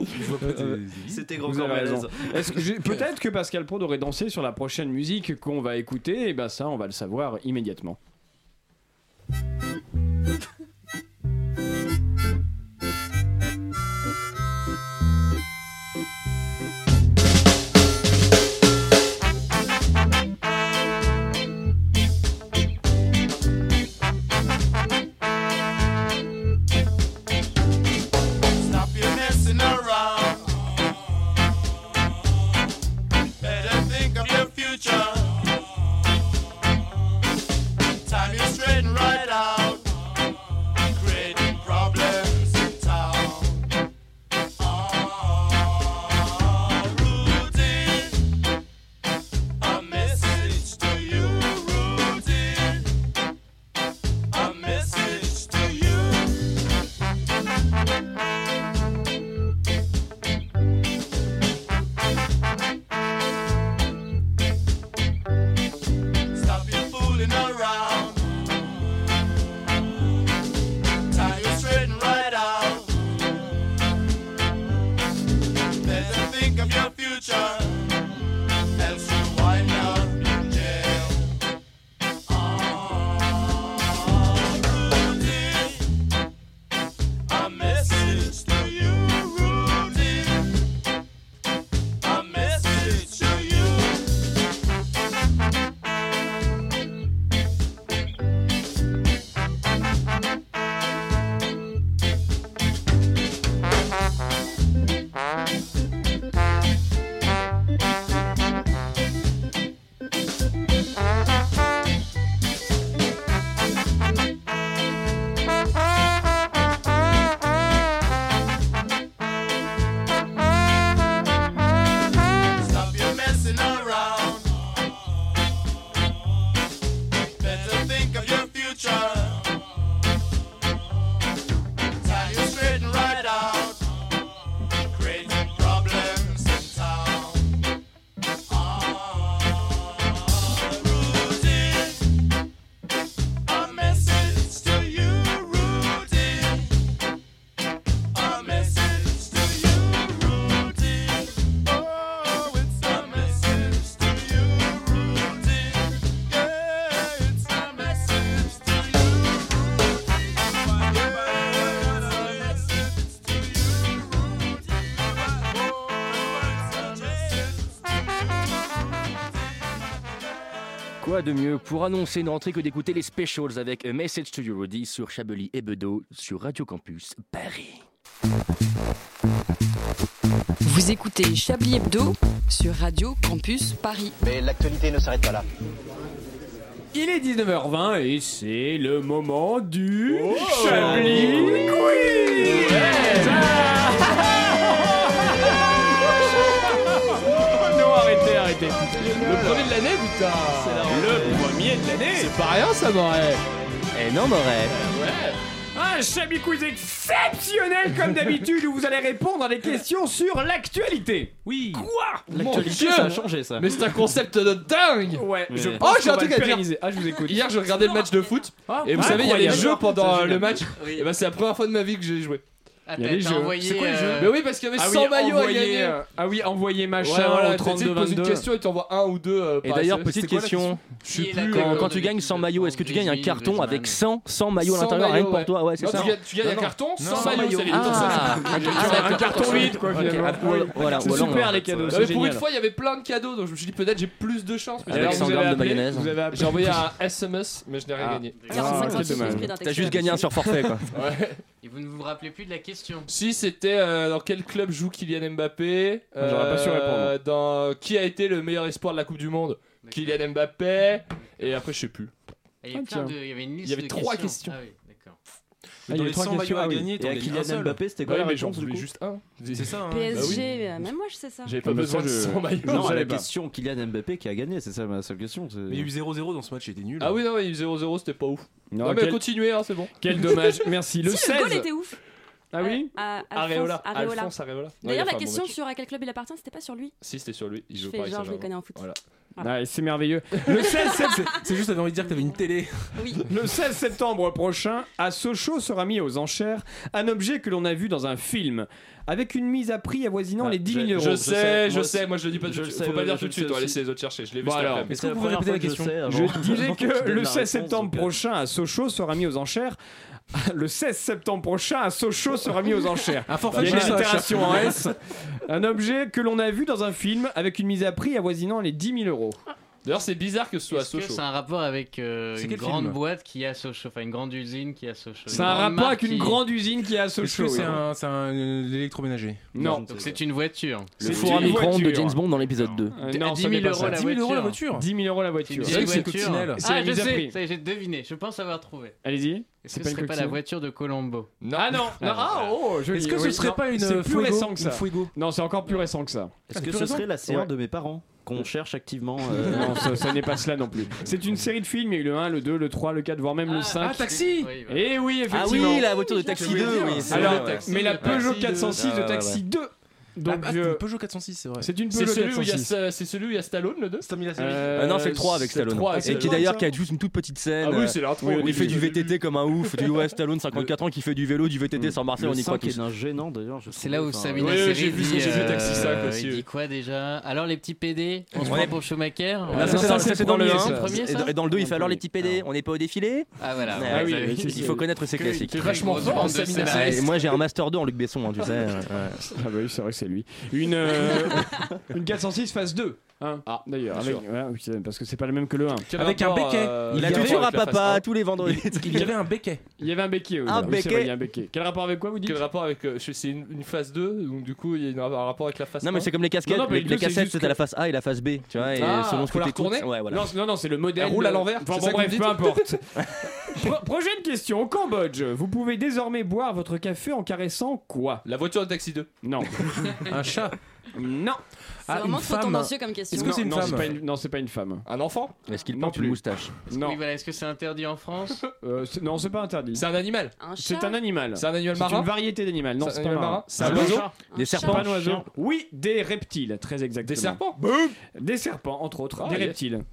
Speaker 15: Je vois pas
Speaker 18: Euh,
Speaker 12: C'était
Speaker 18: Vous avez raison. Est-ce que j'ai- Peut-être que Pascal Pro aurait dansé sur la prochaine musique qu'on va écouter, et ben ça, on va le savoir immédiatement.
Speaker 13: de mieux pour annoncer une rentrée que d'écouter les specials avec A Message to Your Rudy sur Chablis et Bedeau sur Radio Campus Paris.
Speaker 9: Vous écoutez Chablis Hebdo sur Radio Campus Paris.
Speaker 4: Mais l'actualité ne s'arrête pas là.
Speaker 1: Il est 19h20 et c'est le moment du
Speaker 11: oh
Speaker 1: Chablis Quiz.
Speaker 11: le premier de l'année, putain
Speaker 1: Le premier de l'année
Speaker 11: C'est pas rien, ça, Moret
Speaker 13: Eh non, Moret
Speaker 1: Un un chabicouille exceptionnel comme d'habitude où vous allez répondre à des questions sur l'actualité.
Speaker 15: Oui.
Speaker 1: Quoi?
Speaker 12: L'actualité, ça a changé ça.
Speaker 11: Mais c'est un concept de dingue.
Speaker 1: Ouais. Je
Speaker 11: oh, j'ai un truc à dire.
Speaker 1: Ah, je vous écoute.
Speaker 11: Hier, je regardais le match de foot
Speaker 1: ah,
Speaker 11: et vous savez, il y a les jeux pendant le match. Et bah, c'est la première fois de ma vie que j'ai joué.
Speaker 14: Ah,
Speaker 1: il y a les jeux.
Speaker 14: Envoyé,
Speaker 1: c'est quoi les jeux
Speaker 14: euh,
Speaker 11: Mais oui, parce qu'il y avait
Speaker 1: ah
Speaker 11: 100
Speaker 1: oui,
Speaker 11: maillots envoyé,
Speaker 1: à
Speaker 11: gagner.
Speaker 1: Ah oui, envoyer euh, ah machin
Speaker 11: ouais, voilà, 32 22. Tu poses une question et tu envoies un ou deux. Euh,
Speaker 13: et d'ailleurs,
Speaker 11: assez,
Speaker 13: petite question.
Speaker 11: Je sais plus, euh,
Speaker 13: quand,
Speaker 14: quand
Speaker 13: tu gagnes 100 maillots, est-ce que tu gagnes un carton avec 100, 100 maillots à l'intérieur rien que pour toi Ouais, c'est ça.
Speaker 11: Tu gagnes un carton 100 maillots.
Speaker 1: Un carton vide, quoi, finalement.
Speaker 13: Ah, voilà,
Speaker 1: super les cadeaux.
Speaker 11: Pour une fois, il y avait plein de cadeaux, donc je me suis dit peut-être j'ai plus de chance.
Speaker 13: Avec 100 grammes de mayonnaise.
Speaker 11: J'ai envoyé un SMS, mais je n'ai rien gagné.
Speaker 13: T'as juste gagné un sur forfait, quoi.
Speaker 11: Ouais.
Speaker 14: Et vous ne vous rappelez plus de la question
Speaker 11: Si, c'était euh, dans quel club joue Kylian Mbappé?
Speaker 1: Ah, j'aurais pas su
Speaker 11: euh, répondre. Dans qui a été le meilleur espoir de la Coupe du Monde? Kylian Mbappé. Et après, je sais plus.
Speaker 1: Ah,
Speaker 14: ah, il y, avait,
Speaker 11: trois questions.
Speaker 14: Ah,
Speaker 15: dans les 100 maillots à gagner, t'en gagnes un.
Speaker 12: Mbappé, c'était quoi la réponse du coup
Speaker 11: juste un.
Speaker 15: C'est ça. Hein.
Speaker 7: Bah PSG, euh, même moi je sais ça.
Speaker 11: J'avais pas besoin de 100 maillots.
Speaker 12: Non, la question Kylian Mbappé qui a gagné, c'est ça ma seule question.
Speaker 15: Mais il y a eu 0-0 dans ce match, était nul.
Speaker 11: Ah oui non, il y a eu 0-0, c'était pas ouf.
Speaker 1: Non,
Speaker 11: mais continuez, hein, c'est bon.
Speaker 1: Quel dommage. Merci. Le
Speaker 7: 16. Le goal était ouf.
Speaker 1: Ah oui
Speaker 7: euh, à,
Speaker 11: Areola.
Speaker 7: Areola. D'ailleurs, la question sur à quel club il appartient, c'était pas sur lui.
Speaker 11: Si, c'était sur lui. Il joue
Speaker 7: fais
Speaker 11: Paris
Speaker 7: genre, je
Speaker 11: les
Speaker 7: connais en foot.
Speaker 11: Voilà.
Speaker 1: Ah, c'est merveilleux. Le 16
Speaker 15: c'est juste, t'avais envie de dire que t'avais une télé.
Speaker 1: Le 16 septembre prochain, à Sochaux sera mis aux enchères un objet que l'on a vu dans un film, avec une mise à prix avoisinant
Speaker 12: ah,
Speaker 1: les 10 000 euros.
Speaker 11: Je sais, je sais, moi je le dis pas,
Speaker 12: je,
Speaker 11: je
Speaker 12: sais,
Speaker 11: faut pas le dire tout de suite. On hein.
Speaker 12: va
Speaker 11: laisser les autres chercher. Je l'ai vu.
Speaker 1: Alors,
Speaker 15: est-ce que vous pouvez répéter la question
Speaker 12: Je,
Speaker 1: disais que le 16 septembre prochain, à Sochaux sera mis aux enchères le 16 septembre prochain, un Sochaux sera mis aux enchères.
Speaker 15: Un forfait
Speaker 1: Il y une en S. Un objet que l'on a vu dans un film avec une mise à prix avoisinant les 10 000 euros.
Speaker 11: Ah, D'ailleurs, c'est bizarre que ce soit à Sochaux.
Speaker 14: C'est un rapport avec euh, une grande boîte qui est à Sochaux, enfin une grande usine qui est à Sochaux.
Speaker 1: C'est un rapport avec une grande usine qui est à Sochaux.
Speaker 15: C'est un, c'est un euh, électroménager.
Speaker 1: Non.
Speaker 14: Donc c'est une voiture.
Speaker 13: Le four à micro de James Bond dans l'épisode 2.
Speaker 1: Euh, non,
Speaker 14: 10 000 euros la, voiture.
Speaker 1: 10 000 euros la voiture.
Speaker 11: C'est vrai que ah,
Speaker 1: c'est
Speaker 14: Ah, je sais. J'ai deviné. Je pense avoir trouvé.
Speaker 1: Allez-y.
Speaker 14: Ce
Speaker 1: que
Speaker 14: serait pas la voiture de Colombo.
Speaker 1: Ah non,
Speaker 14: ah,
Speaker 1: ah oh,
Speaker 15: Est-ce que ce serait pas une
Speaker 1: plus récent que ça Non, c'est encore plus récent que ça.
Speaker 12: Est-ce
Speaker 15: ah,
Speaker 12: que ce serait la
Speaker 1: C1
Speaker 12: de mes parents qu'on euh. cherche activement. Euh...
Speaker 1: Non, ça, ça n'est pas cela non plus. C'est une série de films, il y a eu le 1, le 2, le 3 le 4, voire même
Speaker 14: ah, le
Speaker 1: 5.
Speaker 15: Ah, Taxi
Speaker 14: oui.
Speaker 1: Et eh
Speaker 13: ah oui,
Speaker 1: effectivement.
Speaker 13: Ah oui, la voiture de Taxi 2, oui,
Speaker 1: Alors,
Speaker 13: vrai, ouais.
Speaker 1: Mais la Peugeot 406 de Taxi 2 donc,
Speaker 15: ah,
Speaker 1: euh...
Speaker 15: Peugeot 406, c'est vrai.
Speaker 1: C'est une Peugeot
Speaker 11: celui
Speaker 1: 406.
Speaker 11: C'est celui où il y a Stallone, le 2
Speaker 1: euh,
Speaker 13: euh, Non, c'est le 3 avec Stallone.
Speaker 11: 3 avec
Speaker 13: et
Speaker 11: qui
Speaker 13: d'ailleurs, qui a juste une toute petite scène.
Speaker 11: Ah oui, c'est l'intro.
Speaker 13: Où il oui,
Speaker 11: fait
Speaker 13: du VTT comme un ouf. Du ouais, Stallone, 54 le... ans, qui fait du vélo, du VTT sans Marseille, on y croit
Speaker 12: qu'il est d'un gênant d'ailleurs.
Speaker 14: C'est là où
Speaker 11: Samina
Speaker 14: ouais,
Speaker 11: J'ai vu Taxi
Speaker 14: euh,
Speaker 11: 5 aussi.
Speaker 14: Il dit quoi déjà? Alors les petits PD, on se prend pour Schumacher.
Speaker 13: C'est dans le 1. Et dans le 2, il fait alors les petits PD, on n'est pas au défilé?
Speaker 14: Ah voilà.
Speaker 13: Il faut connaître ses classiques.
Speaker 11: vachement fort
Speaker 13: Moi, j'ai un Master 2 en Luc Besson, hein, tu sais.
Speaker 1: Ah bah oui, c'est vrai c'est lui. Une, euh, une 406 phase 2. Hein,
Speaker 11: ah,
Speaker 1: d'ailleurs, parce que c'est pas le même que le 1.
Speaker 15: Avec un béquet.
Speaker 11: Euh,
Speaker 15: il a toujours
Speaker 13: Culture à papa tous les vendredis.
Speaker 15: Il y avait un béquet.
Speaker 1: Il y avait un béquet. oui,
Speaker 13: Un béquet.
Speaker 1: Quel rapport avec quoi vous dites
Speaker 11: Quel rapport avec. Euh, c'est une, phase 2, donc du coup, il y a un rapport avec la phase
Speaker 13: Non, mais c'est comme les casquettes. Les, les
Speaker 1: c'est
Speaker 13: cassettes, c'était la phase A et la phase B. Tu vois, et
Speaker 11: Ah,
Speaker 13: selon ce
Speaker 11: faut la.
Speaker 1: Non, Non, c'est le modèle.
Speaker 11: Elle roule à l'envers,
Speaker 1: Enfin, bon, bref, peu importe. Prochaine question. Au Cambodge, vous pouvez désormais boire votre café en caressant quoi?
Speaker 11: La voiture de taxi 2.
Speaker 1: Non.
Speaker 15: Un chat.
Speaker 1: Non.
Speaker 7: Ah, c'est vraiment trop tendancieux comme question.
Speaker 15: Est-ce que c'est une femme
Speaker 1: Non, c'est pas une femme.
Speaker 11: Un enfant?
Speaker 13: Est-ce qu'il porte une moustache?
Speaker 1: Non.
Speaker 14: Est-ce que c'est interdit en France?
Speaker 1: Euh, non, c'est pas interdit.
Speaker 11: C'est un animal
Speaker 1: C'est un animal.
Speaker 11: C'est un animal marin
Speaker 1: une variété d'animal. Non,
Speaker 11: c'est
Speaker 1: pas marin.
Speaker 11: C'est un oiseau
Speaker 13: Des serpents
Speaker 1: Pas un oiseau. Oui, des reptiles, très exactement.
Speaker 11: Des serpents
Speaker 1: Des serpents, entre autres.
Speaker 11: Ah,
Speaker 1: des reptiles.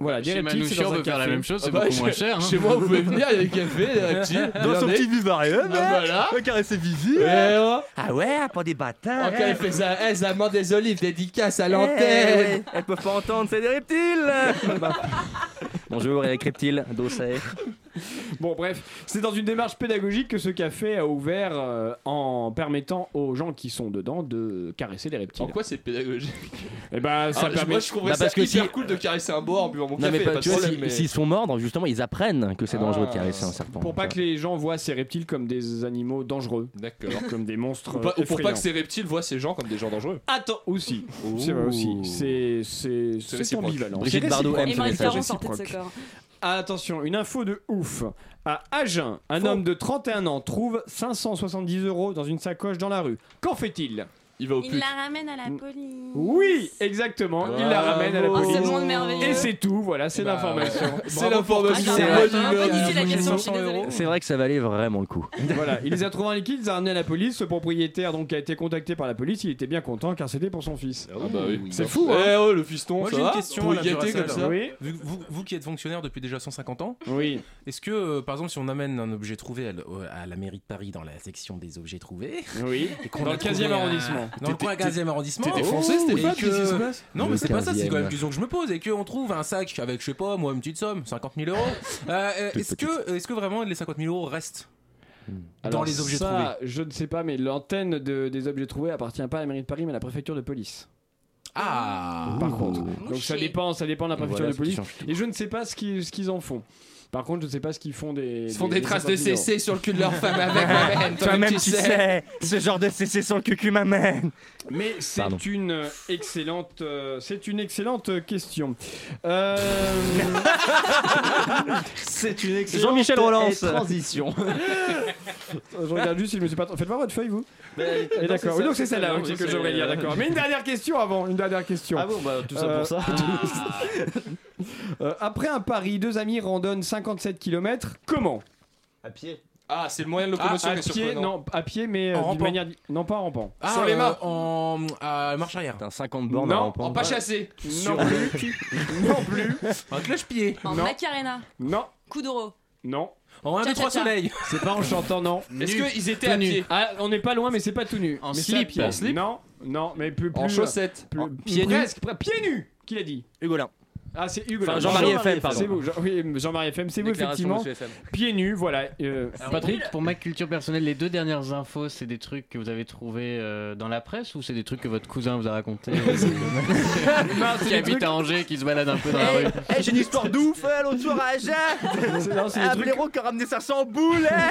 Speaker 1: Voilà, des
Speaker 14: chez
Speaker 1: reptiles,
Speaker 14: Manouchian, on peut faire la même chose, c'est
Speaker 11: ah
Speaker 14: beaucoup
Speaker 11: bah,
Speaker 14: moins cher. hein.
Speaker 11: Chez moi, vous pouvez venir, il y a des cafés, des reptiles.
Speaker 13: Dans son petit vivarium,
Speaker 11: Ah, voilà.
Speaker 13: on caresser Vivi.
Speaker 11: Eh, hein. oh.
Speaker 13: Ah ouais, pas des bâtards.
Speaker 11: Encore, il fait ça. Eh, ça mord des olives, dédicace à
Speaker 13: eh,
Speaker 11: l'antenne.
Speaker 13: Elles peuvent pas entendre, c'est des reptiles. Bah. Bonjour, Eric Reptile, dossier.
Speaker 1: Bon, bref, c'est dans une démarche pédagogique que ce café a ouvert euh, en permettant aux gens qui sont dedans de caresser les reptiles.
Speaker 11: En quoi c'est pédagogique?
Speaker 1: Et bah, ça
Speaker 11: Ah,
Speaker 1: permet.
Speaker 11: Moi, je trouvais
Speaker 13: Bah,
Speaker 11: ça
Speaker 13: parce que
Speaker 11: hyper
Speaker 13: si-
Speaker 11: cool de caresser un bois en buvant mon
Speaker 13: Non,
Speaker 11: café,
Speaker 13: mais
Speaker 11: pas,
Speaker 13: pas-
Speaker 11: de
Speaker 13: tu vois,
Speaker 11: problème.
Speaker 13: si-
Speaker 11: mais-
Speaker 13: s'ils sont morts, donc justement, ils apprennent que c'est dangereux de
Speaker 11: Ah.
Speaker 13: caresser un serpent.
Speaker 1: Pour pas que les gens voient ces reptiles comme des animaux dangereux,
Speaker 11: D'accord.
Speaker 1: comme des monstres.
Speaker 11: Ou pas- ou pour pas que ces reptiles voient ces gens comme des gens dangereux.
Speaker 1: Attends, aussi. C'est vrai aussi. C'est c'est ambivalent.
Speaker 13: Brigitte
Speaker 1: C'est
Speaker 13: Bardot aime ce message.
Speaker 7: De
Speaker 1: attention, une info de ouf. À Agen, un homme de 31 ans trouve 570 euros dans une sacoche dans la rue. Qu'en fait-il?
Speaker 11: Il va au
Speaker 19: Il la ramène à la police.
Speaker 1: Oui, exactement. Il la
Speaker 11: Bravo.
Speaker 1: ramène à la
Speaker 11: Oh,
Speaker 1: police.
Speaker 11: c'est le monde merveilleux.
Speaker 1: Et c'est tout. Voilà, c'est
Speaker 11: Bah,
Speaker 1: l'information.
Speaker 11: C'est l'information.
Speaker 1: C'est
Speaker 11: Bonne
Speaker 1: pas
Speaker 11: humeur
Speaker 1: du
Speaker 11: du
Speaker 1: tout la question, je suis
Speaker 11: 500
Speaker 1: désolée.
Speaker 11: euros.
Speaker 13: C'est vrai que ça valait vraiment le coup.
Speaker 1: Voilà, il les a trouvés en liquide, il les a ramenés à la police. Ce propriétaire donc a été contacté par la police. Il était bien content car c'était pour son fils.
Speaker 11: Ah bah oui.
Speaker 1: C'est fou.
Speaker 11: Eh
Speaker 1: hein
Speaker 11: oh, le fiston,
Speaker 20: Moi
Speaker 11: ça
Speaker 20: j'ai une
Speaker 11: va
Speaker 20: question
Speaker 11: Pour
Speaker 20: Alain
Speaker 11: y gâter
Speaker 20: Duracell.
Speaker 11: comme ça
Speaker 1: Oui.
Speaker 20: Vu que vous, vous qui êtes fonctionnaire depuis déjà 150 ans,
Speaker 1: Oui.
Speaker 20: est-ce que euh, par exemple si on amène un objet trouvé à, l- à la mairie de Paris dans la section des objets trouvés,
Speaker 1: Oui.
Speaker 20: et qu'on
Speaker 1: Dans le
Speaker 20: trouvé
Speaker 1: 15e
Speaker 20: un-
Speaker 1: arrondissement.
Speaker 20: Dans le coin 15e arrondissement,
Speaker 11: t'étais
Speaker 20: oh,
Speaker 11: français, Stéphane
Speaker 20: et
Speaker 11: Qu'est-ce qui se passe?
Speaker 20: Non
Speaker 13: Le
Speaker 20: mais c'est pas ça, c'est
Speaker 13: 15e.
Speaker 20: quand même une question que je me pose et qu'on trouve un sac avec je sais pas moi une petite somme, 50 000 euros. Euh, euh, est-ce que est-ce que vraiment les 50 000 euros restent dans
Speaker 1: Alors
Speaker 20: les objets
Speaker 1: ça,
Speaker 20: trouvés?
Speaker 1: Je ne sais pas, mais l'antenne de- des objets trouvés appartient pas à la mairie de Paris, mais à la préfecture de police.
Speaker 20: Ah
Speaker 1: Par contre. Donc ça dépend, ça dépend de la préfecture
Speaker 13: Voilà
Speaker 1: de police. Et je ne sais pas ce qu'ils ce qu'ils en font. Par contre, je ne sais pas ce qu'ils font des.
Speaker 11: Ils font des traces de
Speaker 1: 50 000 euros.
Speaker 11: CC sur le cul de leur femme avec ma
Speaker 13: Toi-même, tu sais, ce genre de CC sur le cucu m'amène.
Speaker 1: Mais c'est une euh, excellente, euh, c'est une excellente question. Euh,
Speaker 12: C'est une excellente
Speaker 13: Jean-Michel Rolance.
Speaker 12: transition.
Speaker 1: je regarde juste si je me suis pas. Faites voir votre feuille, vous.
Speaker 12: Mais-
Speaker 1: Et d'accord. Oui, donc c'est celle-là ok,
Speaker 12: oui,
Speaker 1: que devrais lire, d'accord. Mais une dernière question avant, une dernière question.
Speaker 12: Ah bon, bah tout ça
Speaker 1: Euh,
Speaker 12: pour ça.
Speaker 1: Euh, après un pari, deux amis randonnent 57 km. Comment?
Speaker 12: À pied.
Speaker 11: Ah, c'est le moyen de locomotion
Speaker 1: à,
Speaker 11: qui est
Speaker 1: pied,
Speaker 11: surprenant.
Speaker 1: non, à pied, mais euh,
Speaker 20: En
Speaker 1: d'une
Speaker 20: rampant.
Speaker 1: manière, non pas en rampant.
Speaker 20: Ah,
Speaker 11: Sur les
Speaker 20: euh,
Speaker 11: mains.
Speaker 20: en à marche arrière.
Speaker 13: T'as un 50 bornes
Speaker 1: Non,
Speaker 13: à
Speaker 11: En
Speaker 13: rampant.
Speaker 11: pas chassé.
Speaker 1: Non plus, non plus,
Speaker 20: En cloche-pied.
Speaker 19: En
Speaker 1: Non.
Speaker 19: Macarena.
Speaker 1: non,
Speaker 19: Coup d'euro.
Speaker 1: non.
Speaker 20: En 1 2 3
Speaker 19: Tcha-tcha-tcha.
Speaker 20: soleil.
Speaker 1: C'est pas en chantant, non.
Speaker 11: Est-ce qu'ils étaient
Speaker 14: Tout
Speaker 11: à
Speaker 14: nu.
Speaker 11: pied?
Speaker 1: Ah, on n'est pas loin, mais c'est pas tout nu.
Speaker 14: En
Speaker 1: mais c'est à
Speaker 14: slip.
Speaker 1: pied.
Speaker 14: En slip
Speaker 1: Non, non, mais plus, plus
Speaker 11: En chaussettes.
Speaker 1: plus-
Speaker 13: En pieds nus
Speaker 1: presque, pre- pieds nus. Qui l'a dit
Speaker 13: Hugolin.
Speaker 1: Ah, c'est Hugo.
Speaker 13: Enfin. Jean-Marie
Speaker 1: Jean-
Speaker 13: FM, pardon.
Speaker 1: C'est vous, Jean- oui, Jean-Marie FM, c'est vous effectivement. Pieds nus, voilà. euh,
Speaker 14: Patrick, pour ma culture personnelle, les deux dernières infos, c'est des trucs que vous avez trouvés euh, dans la presse ou c'est des trucs que votre cousin vous a raconté Qui habite à Angers, qui se balade un peu dans la rue.
Speaker 13: Eh, j'ai une histoire d'ouf, hein, l'autre soir à Agen.
Speaker 1: C'est- non, c'est des
Speaker 13: Un
Speaker 1: trucs-
Speaker 13: blaireau qui a ramené 500 boules, hein.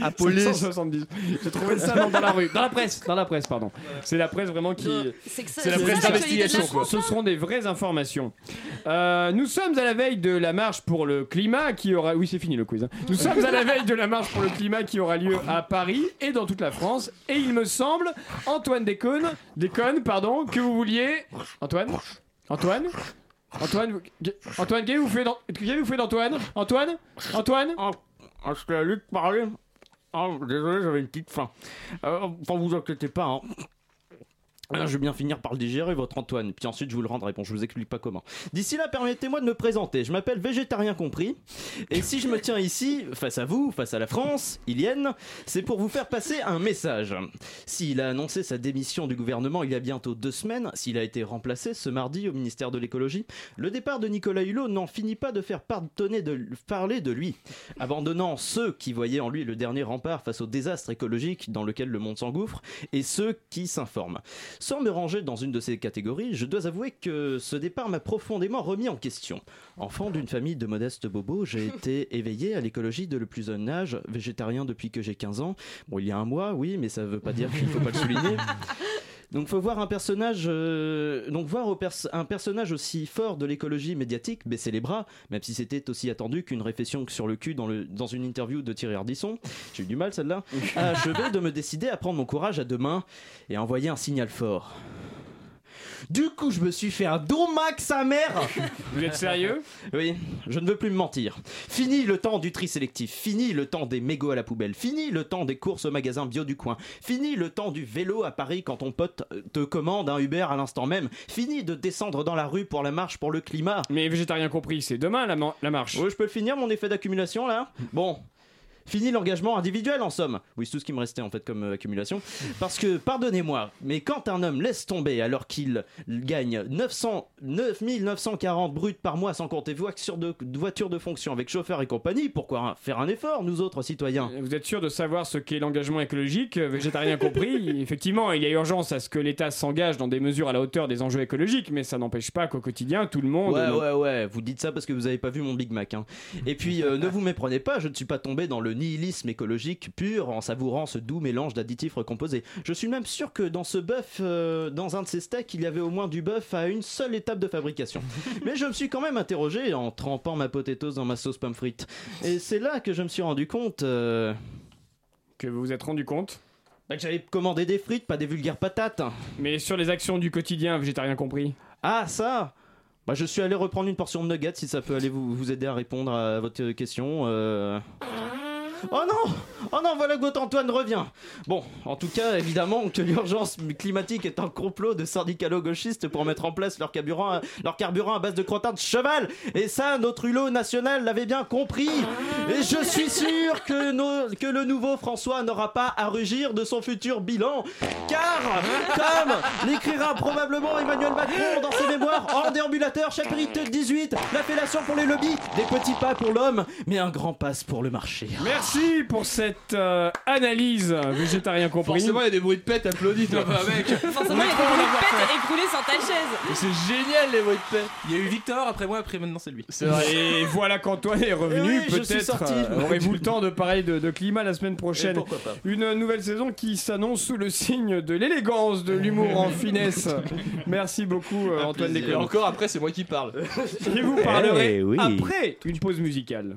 Speaker 13: À police.
Speaker 1: 570. J'ai trouvé ça dans, dans la rue. Dans la presse, dans la presse, pardon. C'est la presse vraiment qui.
Speaker 19: C'est que ça-
Speaker 1: C'est la
Speaker 19: c'est
Speaker 1: presse
Speaker 19: ça l'actualité de la
Speaker 1: d'investigation.
Speaker 19: France,
Speaker 1: Ce seront des vraies informations. Euh, nous sommes à la veille de la marche pour le climat qui aura. Oui, c'est fini le quiz. hein. Nous sommes à la veille de la marche pour le climat qui aura lieu à Paris et dans toute la France. Et il me semble, Antoine Déconne, Déconne, pardon, que vous vouliez. Antoine Antoine Antoine, vous- Antoine, qu'est-ce que vous faites d'Antoine Antoine Antoine?
Speaker 12: Ah, je t'ai lu parler. Ah, désolé, j'avais une petite faim. Euh, enfin, vous inquiétez pas. Hein. Ah, Je vais bien finir par le digérer, votre Antoine, puis ensuite je vous le rendrai. Bon, je vous explique pas comment. D'ici là, permettez-moi de me présenter. Je m'appelle Végétarien Compris. Et si je me tiens ici, face à vous, face à la France, Ilienne, c'est pour vous faire passer un message. S'il a annoncé sa démission du gouvernement il y a bientôt deux semaines, s'il a été remplacé ce mardi au ministère de l'écologie, le départ de Nicolas Hulot n'en finit pas de faire pardonner de parler de lui, abandonnant ceux qui voyaient en lui le dernier rempart face au désastre écologique dans lequel le monde s'engouffre et ceux qui s'informent. Sans me ranger dans une de ces catégories, je dois avouer que ce départ m'a profondément remis en question. Enfant d'une famille de modestes bobos, j'ai été éveillé à l'écologie de le plus jeune âge, végétarien depuis que j'ai 15 ans. Bon, il y a un mois, oui, mais ça veut pas dire qu'il faut pas le souligner. Donc faut voir un personnage, euh, donc voir au pers- un personnage aussi fort de l'écologie médiatique baisser les bras, même si c'était aussi attendu qu'une réflexion sur le cul dans, le, dans une interview de Thierry Ardisson, j'ai eu du mal celle-là, a achevé de me décider à prendre mon courage à deux mains et à envoyer un signal fort. Du coup, je me suis fait un don max à mère.
Speaker 1: Vous êtes sérieux?
Speaker 12: Oui, je ne veux plus me mentir. Fini le temps du tri sélectif, fini le temps des mégots à la poubelle, fini le temps des courses au magasin bio du coin, fini le temps du vélo à Paris quand ton pote euh, te commande un Uber à l'instant même, fini de descendre dans la rue pour la marche pour le climat.
Speaker 1: Mais végétarien compris, c'est demain la, marche.
Speaker 12: Oui, je peux le finir mon effet d'accumulation là? Bon. Fini l'engagement individuel en somme. Oui, c'est tout ce qui me restait en fait comme euh, accumulation. Parce que, pardonnez-moi, mais quand un homme laisse tomber alors qu'il gagne 900, 9940 bruts par mois sans compter voiture de, voiture de fonction avec chauffeur et compagnie, pourquoi faire un effort, nous autres citoyens?
Speaker 1: Vous êtes sûr de savoir ce qu'est l'engagement écologique, euh, végétarien compris? Effectivement, il y a urgence à ce que l'État s'engage dans des mesures à la hauteur des enjeux écologiques, mais ça n'empêche pas qu'au quotidien, tout le monde.
Speaker 12: Ouais, ouais, ouais, vous dites ça parce que vous avez pas vu mon Big Mac. hein. Et puis, euh, ne vous méprenez pas, je ne suis pas tombé dans le nihilisme écologique pur en savourant ce doux mélange d'additifs recomposés. Je suis même sûr que dans ce bœuf, euh, dans un de ces steaks, il y avait au moins du bœuf à une seule étape de fabrication. Mais je me suis quand même interrogé en trempant ma potatoes dans ma sauce pomme frite. Et c'est là que je me suis rendu compte. euh,
Speaker 1: Que vous vous êtes rendu compte
Speaker 12: bah, que j'avais commandé des frites, pas des vulgaires patates.
Speaker 1: Mais sur les actions du quotidien, j'ai rien compris.
Speaker 12: Ah, ça bah, Je suis allé reprendre une portion de nuggets si ça peut aller vous, vous aider à répondre à votre question. euh. Oh non Oh non, voilà que Antoine revient. Bon, en tout cas, évidemment que l'urgence climatique est un complot de syndicalo-gauchistes pour mettre en place leur carburant, à, base de crottin de cheval. Et ça, notre hulot national l'avait bien compris. Et je suis sûr que, que le nouveau François n'aura pas à rugir de son futur bilan. Car, comme l'écrira probablement Emmanuel Macron dans ses mémoires hors déambulateur, chapitre 18, la fellation pour les lobbies, des petits pas pour l'homme, mais un grand pas pour le marché.
Speaker 1: Merci pour cette euh, analyse végétarien compris.
Speaker 11: Forcément, il y a des bruits de pète applaudis, toi, mec.
Speaker 7: Forcément, il y a des bruits de pète écroulés sur ta chaise.
Speaker 11: Mais C'est génial les bruits de pète.
Speaker 20: Il y a eu Victor, après moi, après maintenant c'est lui.
Speaker 1: C'est vrai. Et voilà qu'Antoine est revenu.
Speaker 12: Oui,
Speaker 1: Peut-être euh, aurez-vous le temps de parler de, de climat la semaine prochaine.
Speaker 12: Et pourquoi pas.
Speaker 1: Une nouvelle saison qui s'annonce sous le signe de l'élégance, de l'humour en finesse. Merci beaucoup euh, Antoine
Speaker 11: Et encore après, c'est moi qui parle.
Speaker 1: Et vous parlerez
Speaker 11: Eh oui.
Speaker 1: après une pause musicale.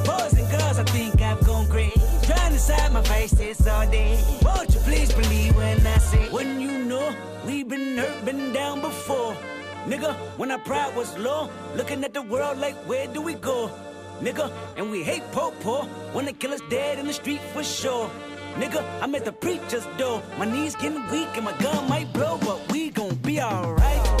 Speaker 21: Trying to side my face all day. Won't you please believe when I say, when you know we've been hurt, been down before. Nigga, when our pride was low, looking at the world like, where do we go? Nigga, and we hate po po, wanna kill us dead in the street for sure. Nigga, I'm at the preacher's door. My knees getting weak and my gun might blow, but we gon' be alright.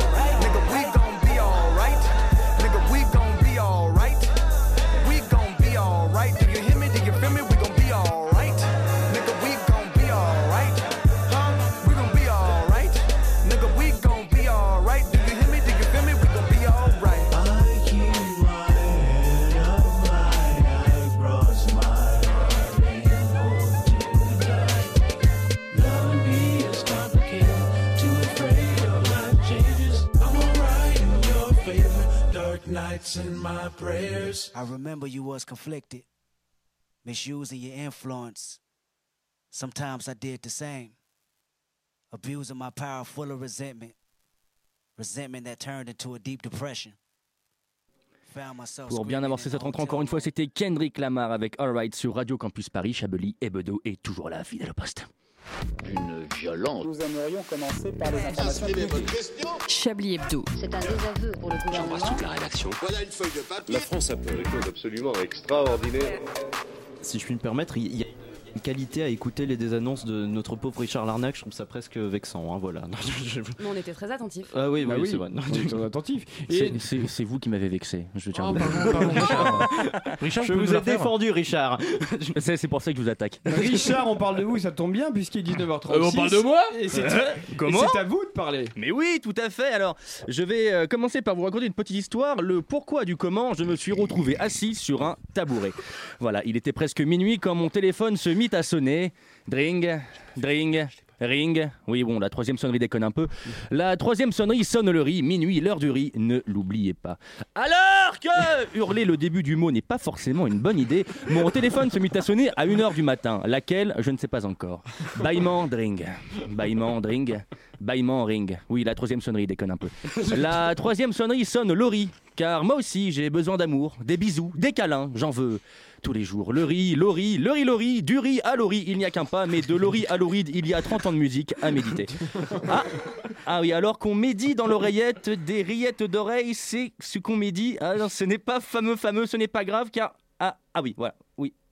Speaker 16: Nights and my prayers.
Speaker 21: I remember you was conflicted, misusing your influence. Sometimes I did the same, abusing my power full of resentment, resentment that turned into a deep depression.
Speaker 13: Pour bien avancer cette rentrée, encore une fois, c'était Kendrick Lamar avec Alright sur Radio Campus Paris, Chablis et Bedeau est toujours là, fidèle au poste.
Speaker 8: Une violence.
Speaker 6: Nous aimerions commencer par les informations publiques.
Speaker 9: Chablis Hebdo.
Speaker 19: C'est un désaveu pour le gouvernement.
Speaker 8: la rédaction.
Speaker 2: Voilà une feuille de papier.
Speaker 22: La France a fait des choses absolument extraordinaires.
Speaker 12: Si je puis me permettre, il y a une qualité à écouter les désannonces de notre pauvre Richard Larnac, je trouve ça presque vexant. hein, voilà.
Speaker 7: Mais on était très attentifs.
Speaker 12: Ah oui,
Speaker 1: Bah
Speaker 12: oui,
Speaker 1: oui,
Speaker 12: c'est vrai.
Speaker 1: on est très attentif.
Speaker 13: C'est-
Speaker 1: Et
Speaker 13: C'est c'est vous qui m'avez vexé. Je tiens à
Speaker 1: Oh,
Speaker 13: vous
Speaker 1: pardon, pardon, Richard.
Speaker 15: Richard,
Speaker 12: Je
Speaker 15: vous
Speaker 12: ai défendu, Richard.
Speaker 13: C'est pour ça que je vous attaque.
Speaker 1: Richard, on parle de vous, ça tombe bien puisqu'il est 19h36.
Speaker 13: Euh, on parle de moi
Speaker 1: Et c'est
Speaker 13: Comment
Speaker 1: et c'est à vous de parler.
Speaker 13: Mais oui, tout à fait. Alors, je vais euh, commencer par vous raconter une petite histoire. Le pourquoi du comment je me suis retrouvé assis sur un tabouret. Voilà, il était presque minuit quand mon téléphone se mit à sonner. Dring, dring. Ring, oui bon, la troisième sonnerie déconne un peu. La troisième sonnerie sonne le riz, minuit, l'heure du riz, ne l'oubliez pas. Alors que hurler le début du mot n'est pas forcément une bonne idée, mon téléphone se mit à sonner à 1h du matin, laquelle? Je ne sais pas encore. Bâillement, dring, bâillement, dring, bâillement, ring. Oui, la troisième sonnerie déconne un peu. La troisième sonnerie sonne Laurie, car moi aussi j'ai besoin d'amour, des bisous, des câlins, j'en veux tous les jours. Le riz, Laurie, le riz, Laurie, du riz à Laurie, il n'y a qu'un pas, mais de Laurie à Lauride, il y a 30 ans de musique à méditer. Ah, ah oui, alors qu'on médit dans l'oreillette des rillettes d'oreilles, c'est ce qu'on médit. Ah non, ce n'est pas fameux, fameux, ce n'est pas grave, car... Ah, ah oui, voilà.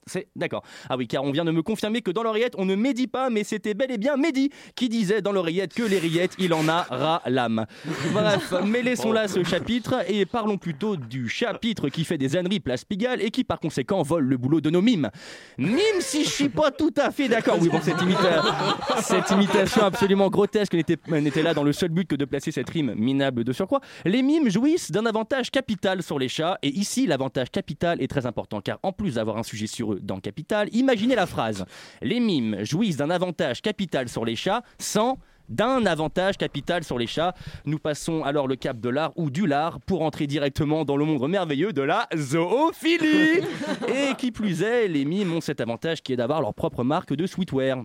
Speaker 13: C'est d'accord. Ah oui, car on vient de me confirmer que dans l'oreillette, on ne médit pas, mais c'était bel et bien Mehdi qui disait dans l'oreillette que les rillettes, il en a ras l'âme. Bref, mais laissons là ce chapitre et parlons plutôt du chapitre qui fait des âneries place Pigalle et qui par conséquent vole le boulot de nos mimes. Mimes, si je suis pas tout à fait d'accord. Oui, bon, cette, imita- cette imitation absolument grotesque n'était n'était là dans le seul but que de placer cette rime minable de surcroît. Les mimes jouissent d'un avantage capital sur les chats et ici l'avantage capital est très important car en plus d'avoir un sujet sur eux dans Capital, imaginez la phrase. Les mimes jouissent d'un avantage capital sur les chats sans d'un avantage capital sur les chats. Nous passons alors le cap de l'art ou du lard pour entrer directement dans le monde merveilleux de la zoophilie. Et qui plus est, les mimes ont cet avantage qui est d'avoir leur propre marque de sweetwear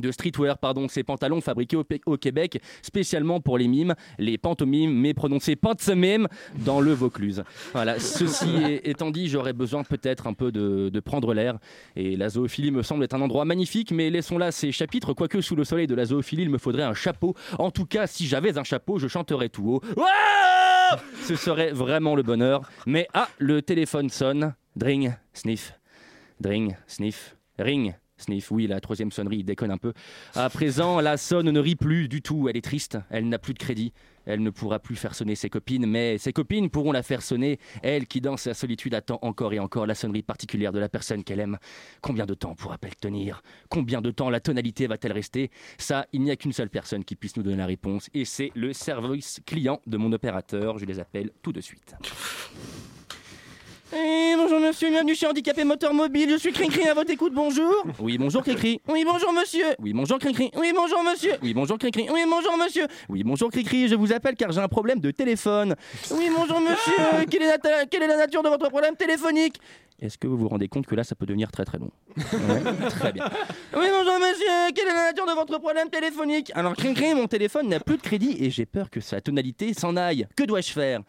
Speaker 13: de streetwear, pardon, ces pantalons fabriqués au, Québec spécialement pour les mimes, les pantomimes, mais prononcés pantomime dans le Vaucluse. Voilà, ceci étant dit, j'aurais besoin peut-être un peu de, de prendre l'air, et la zoophilie me semble être un endroit magnifique, mais laissons là ces chapitres, quoique sous le soleil de la zoophilie, il me faudrait un chapeau. En tout cas, si j'avais un chapeau, je chanterais tout haut. Ce serait vraiment le bonheur. Mais ah, le téléphone sonne. Dring, sniff. Dring, sniff. Ring, sniff. Oui, la troisième sonnerie, déconne un peu. À présent, la sonne ne rit plus du tout. Elle est triste. Elle n'a plus de crédit. Elle ne pourra plus faire sonner ses copines, mais ses copines pourront la faire sonner. Elle qui, dans sa solitude, attend encore et encore la sonnerie particulière de la personne qu'elle aime. Combien de temps pourra-t-elle tenir? Combien de temps la tonalité va-t-elle rester? Ça, il n'y a qu'une seule personne qui puisse nous donner la réponse, et c'est le service client de mon opérateur. Je les appelle tout de suite. Eh, bonjour monsieur, bienvenue chez Handicapé Moteur Mobile, je suis Cricri à votre écoute, bonjour Oui, bonjour Cricri. Oui, bonjour monsieur. Oui, bonjour Cricri. Oui, bonjour monsieur. Oui, bonjour Cricri. Oui, bonjour monsieur. Oui, bonjour Cricri, je vous appelle car j'ai un problème de téléphone. Oui, bonjour monsieur, quelle est la, ta- quelle est la nature de votre problème téléphonique? Est-ce que vous vous rendez compte que là, ça peut devenir très très long? Ouais, Très bien. Oui, bonjour monsieur, quelle est la nature de votre problème téléphonique? Alors, Cricri, mon téléphone n'a plus de crédit et j'ai peur que sa tonalité s'en aille. Que dois-je faire?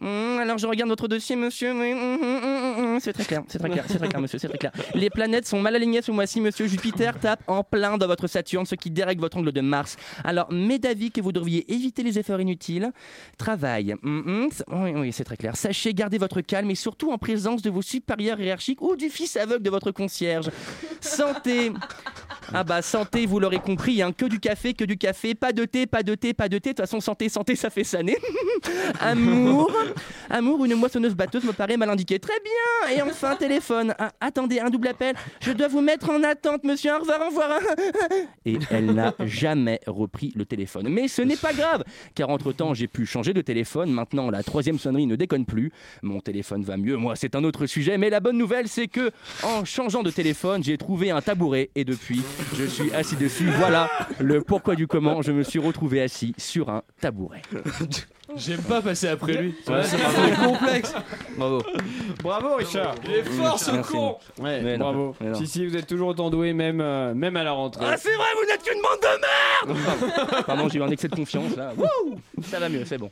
Speaker 13: Hum, alors je regarde votre dossier, monsieur. Hum, hum, c'est très clair, c'est très clair, c'est très clair, monsieur, c'est très clair. Les planètes sont mal alignées ce mois-ci, monsieur. Jupiter tape en plein dans votre Saturne, ce qui dérègle votre angle de Mars. Alors, mes d'avis que vous devriez éviter les efforts inutiles. Travail. Oui, oui, c'est très clair. Sachez garder votre calme et surtout en présence de vos supérieurs hiérarchiques ou du fils aveugle de votre concierge. Santé. Ah bah santé, vous l'aurez compris, hein, que du café, que du café, pas de thé, pas de thé, pas de thé. De toute façon, santé, santé, ça fait saner. Amour, amour, une moissonneuse batteuse me paraît mal indiqué. Très bien. Et enfin, téléphone. Ah, attendez, un double appel. Je dois vous mettre en attente, monsieur. Au revoir, au revoir. Et elle n'a jamais repris le téléphone. Mais ce n'est pas grave, car entre-temps, j'ai pu changer de téléphone. Maintenant, la troisième sonnerie ne déconne plus. Mon téléphone va mieux. Moi, c'est un autre sujet. Mais la bonne nouvelle, c'est que en changeant de téléphone, j'ai trouvé un tabouret et depuis, je suis assis dessus. Voilà le pourquoi du comment. Je me suis retrouvé assis sur un tabouret.
Speaker 1: J'aime pas passer après lui.
Speaker 13: Ouais,
Speaker 1: c'est complexe.
Speaker 13: Bravo.
Speaker 1: Bravo Richard. Il est fort ce
Speaker 13: Merci.
Speaker 1: con.
Speaker 13: Ouais, non,
Speaker 1: bravo.
Speaker 13: mais non.
Speaker 1: Si si, vous êtes toujours autant doué même euh, même à la rentrée.
Speaker 13: Ah, c'est vrai, vous n'êtes qu'une bande de merde Pardon, j'ai eu un excès de confiance là. Ça va mieux, c'est bon.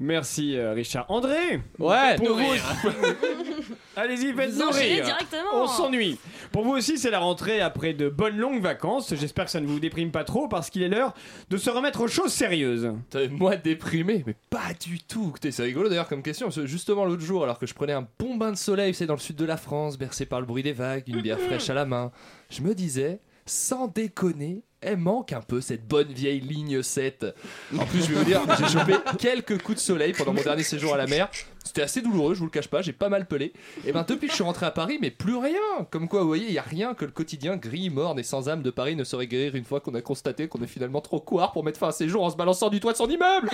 Speaker 1: Merci euh, Richard. André
Speaker 11: Ouais,
Speaker 1: Pour vous aussi- Allez-y, faites
Speaker 7: Vous enchaînez
Speaker 1: nourrir.
Speaker 7: directement.
Speaker 1: On s'ennuie. Pour vous aussi, c'est la rentrée après de bonnes longues vacances. J'espère que ça ne vous déprime pas trop parce qu'il est l'heure de se remettre aux choses sérieuses.
Speaker 11: T'as- Moi déprimé, mais pas du tout. Écoutez, c'est rigolo d'ailleurs comme question. parce que justement l'autre jour, alors que je prenais un bon bain de soleil, c'est dans le sud de la France, bercé par le bruit des vagues, une bière fraîche à la main, je me disais, sans déconner, elle manque un peu cette bonne vieille ligne 7. En plus, je vais vous dire, j'ai chopé quelques coups de soleil pendant mon dernier séjour à la mer. C'était assez douloureux, je vous le cache pas, j'ai pas mal pelé. Et ben depuis que je suis rentré à Paris, mais plus rien. Comme quoi, vous voyez, il y a rien que le quotidien gris, morne et sans âme de Paris ne saurait guérir une fois qu'on a constaté qu'on est finalement trop couard pour mettre fin à ses jours en se balançant du toit de son immeuble.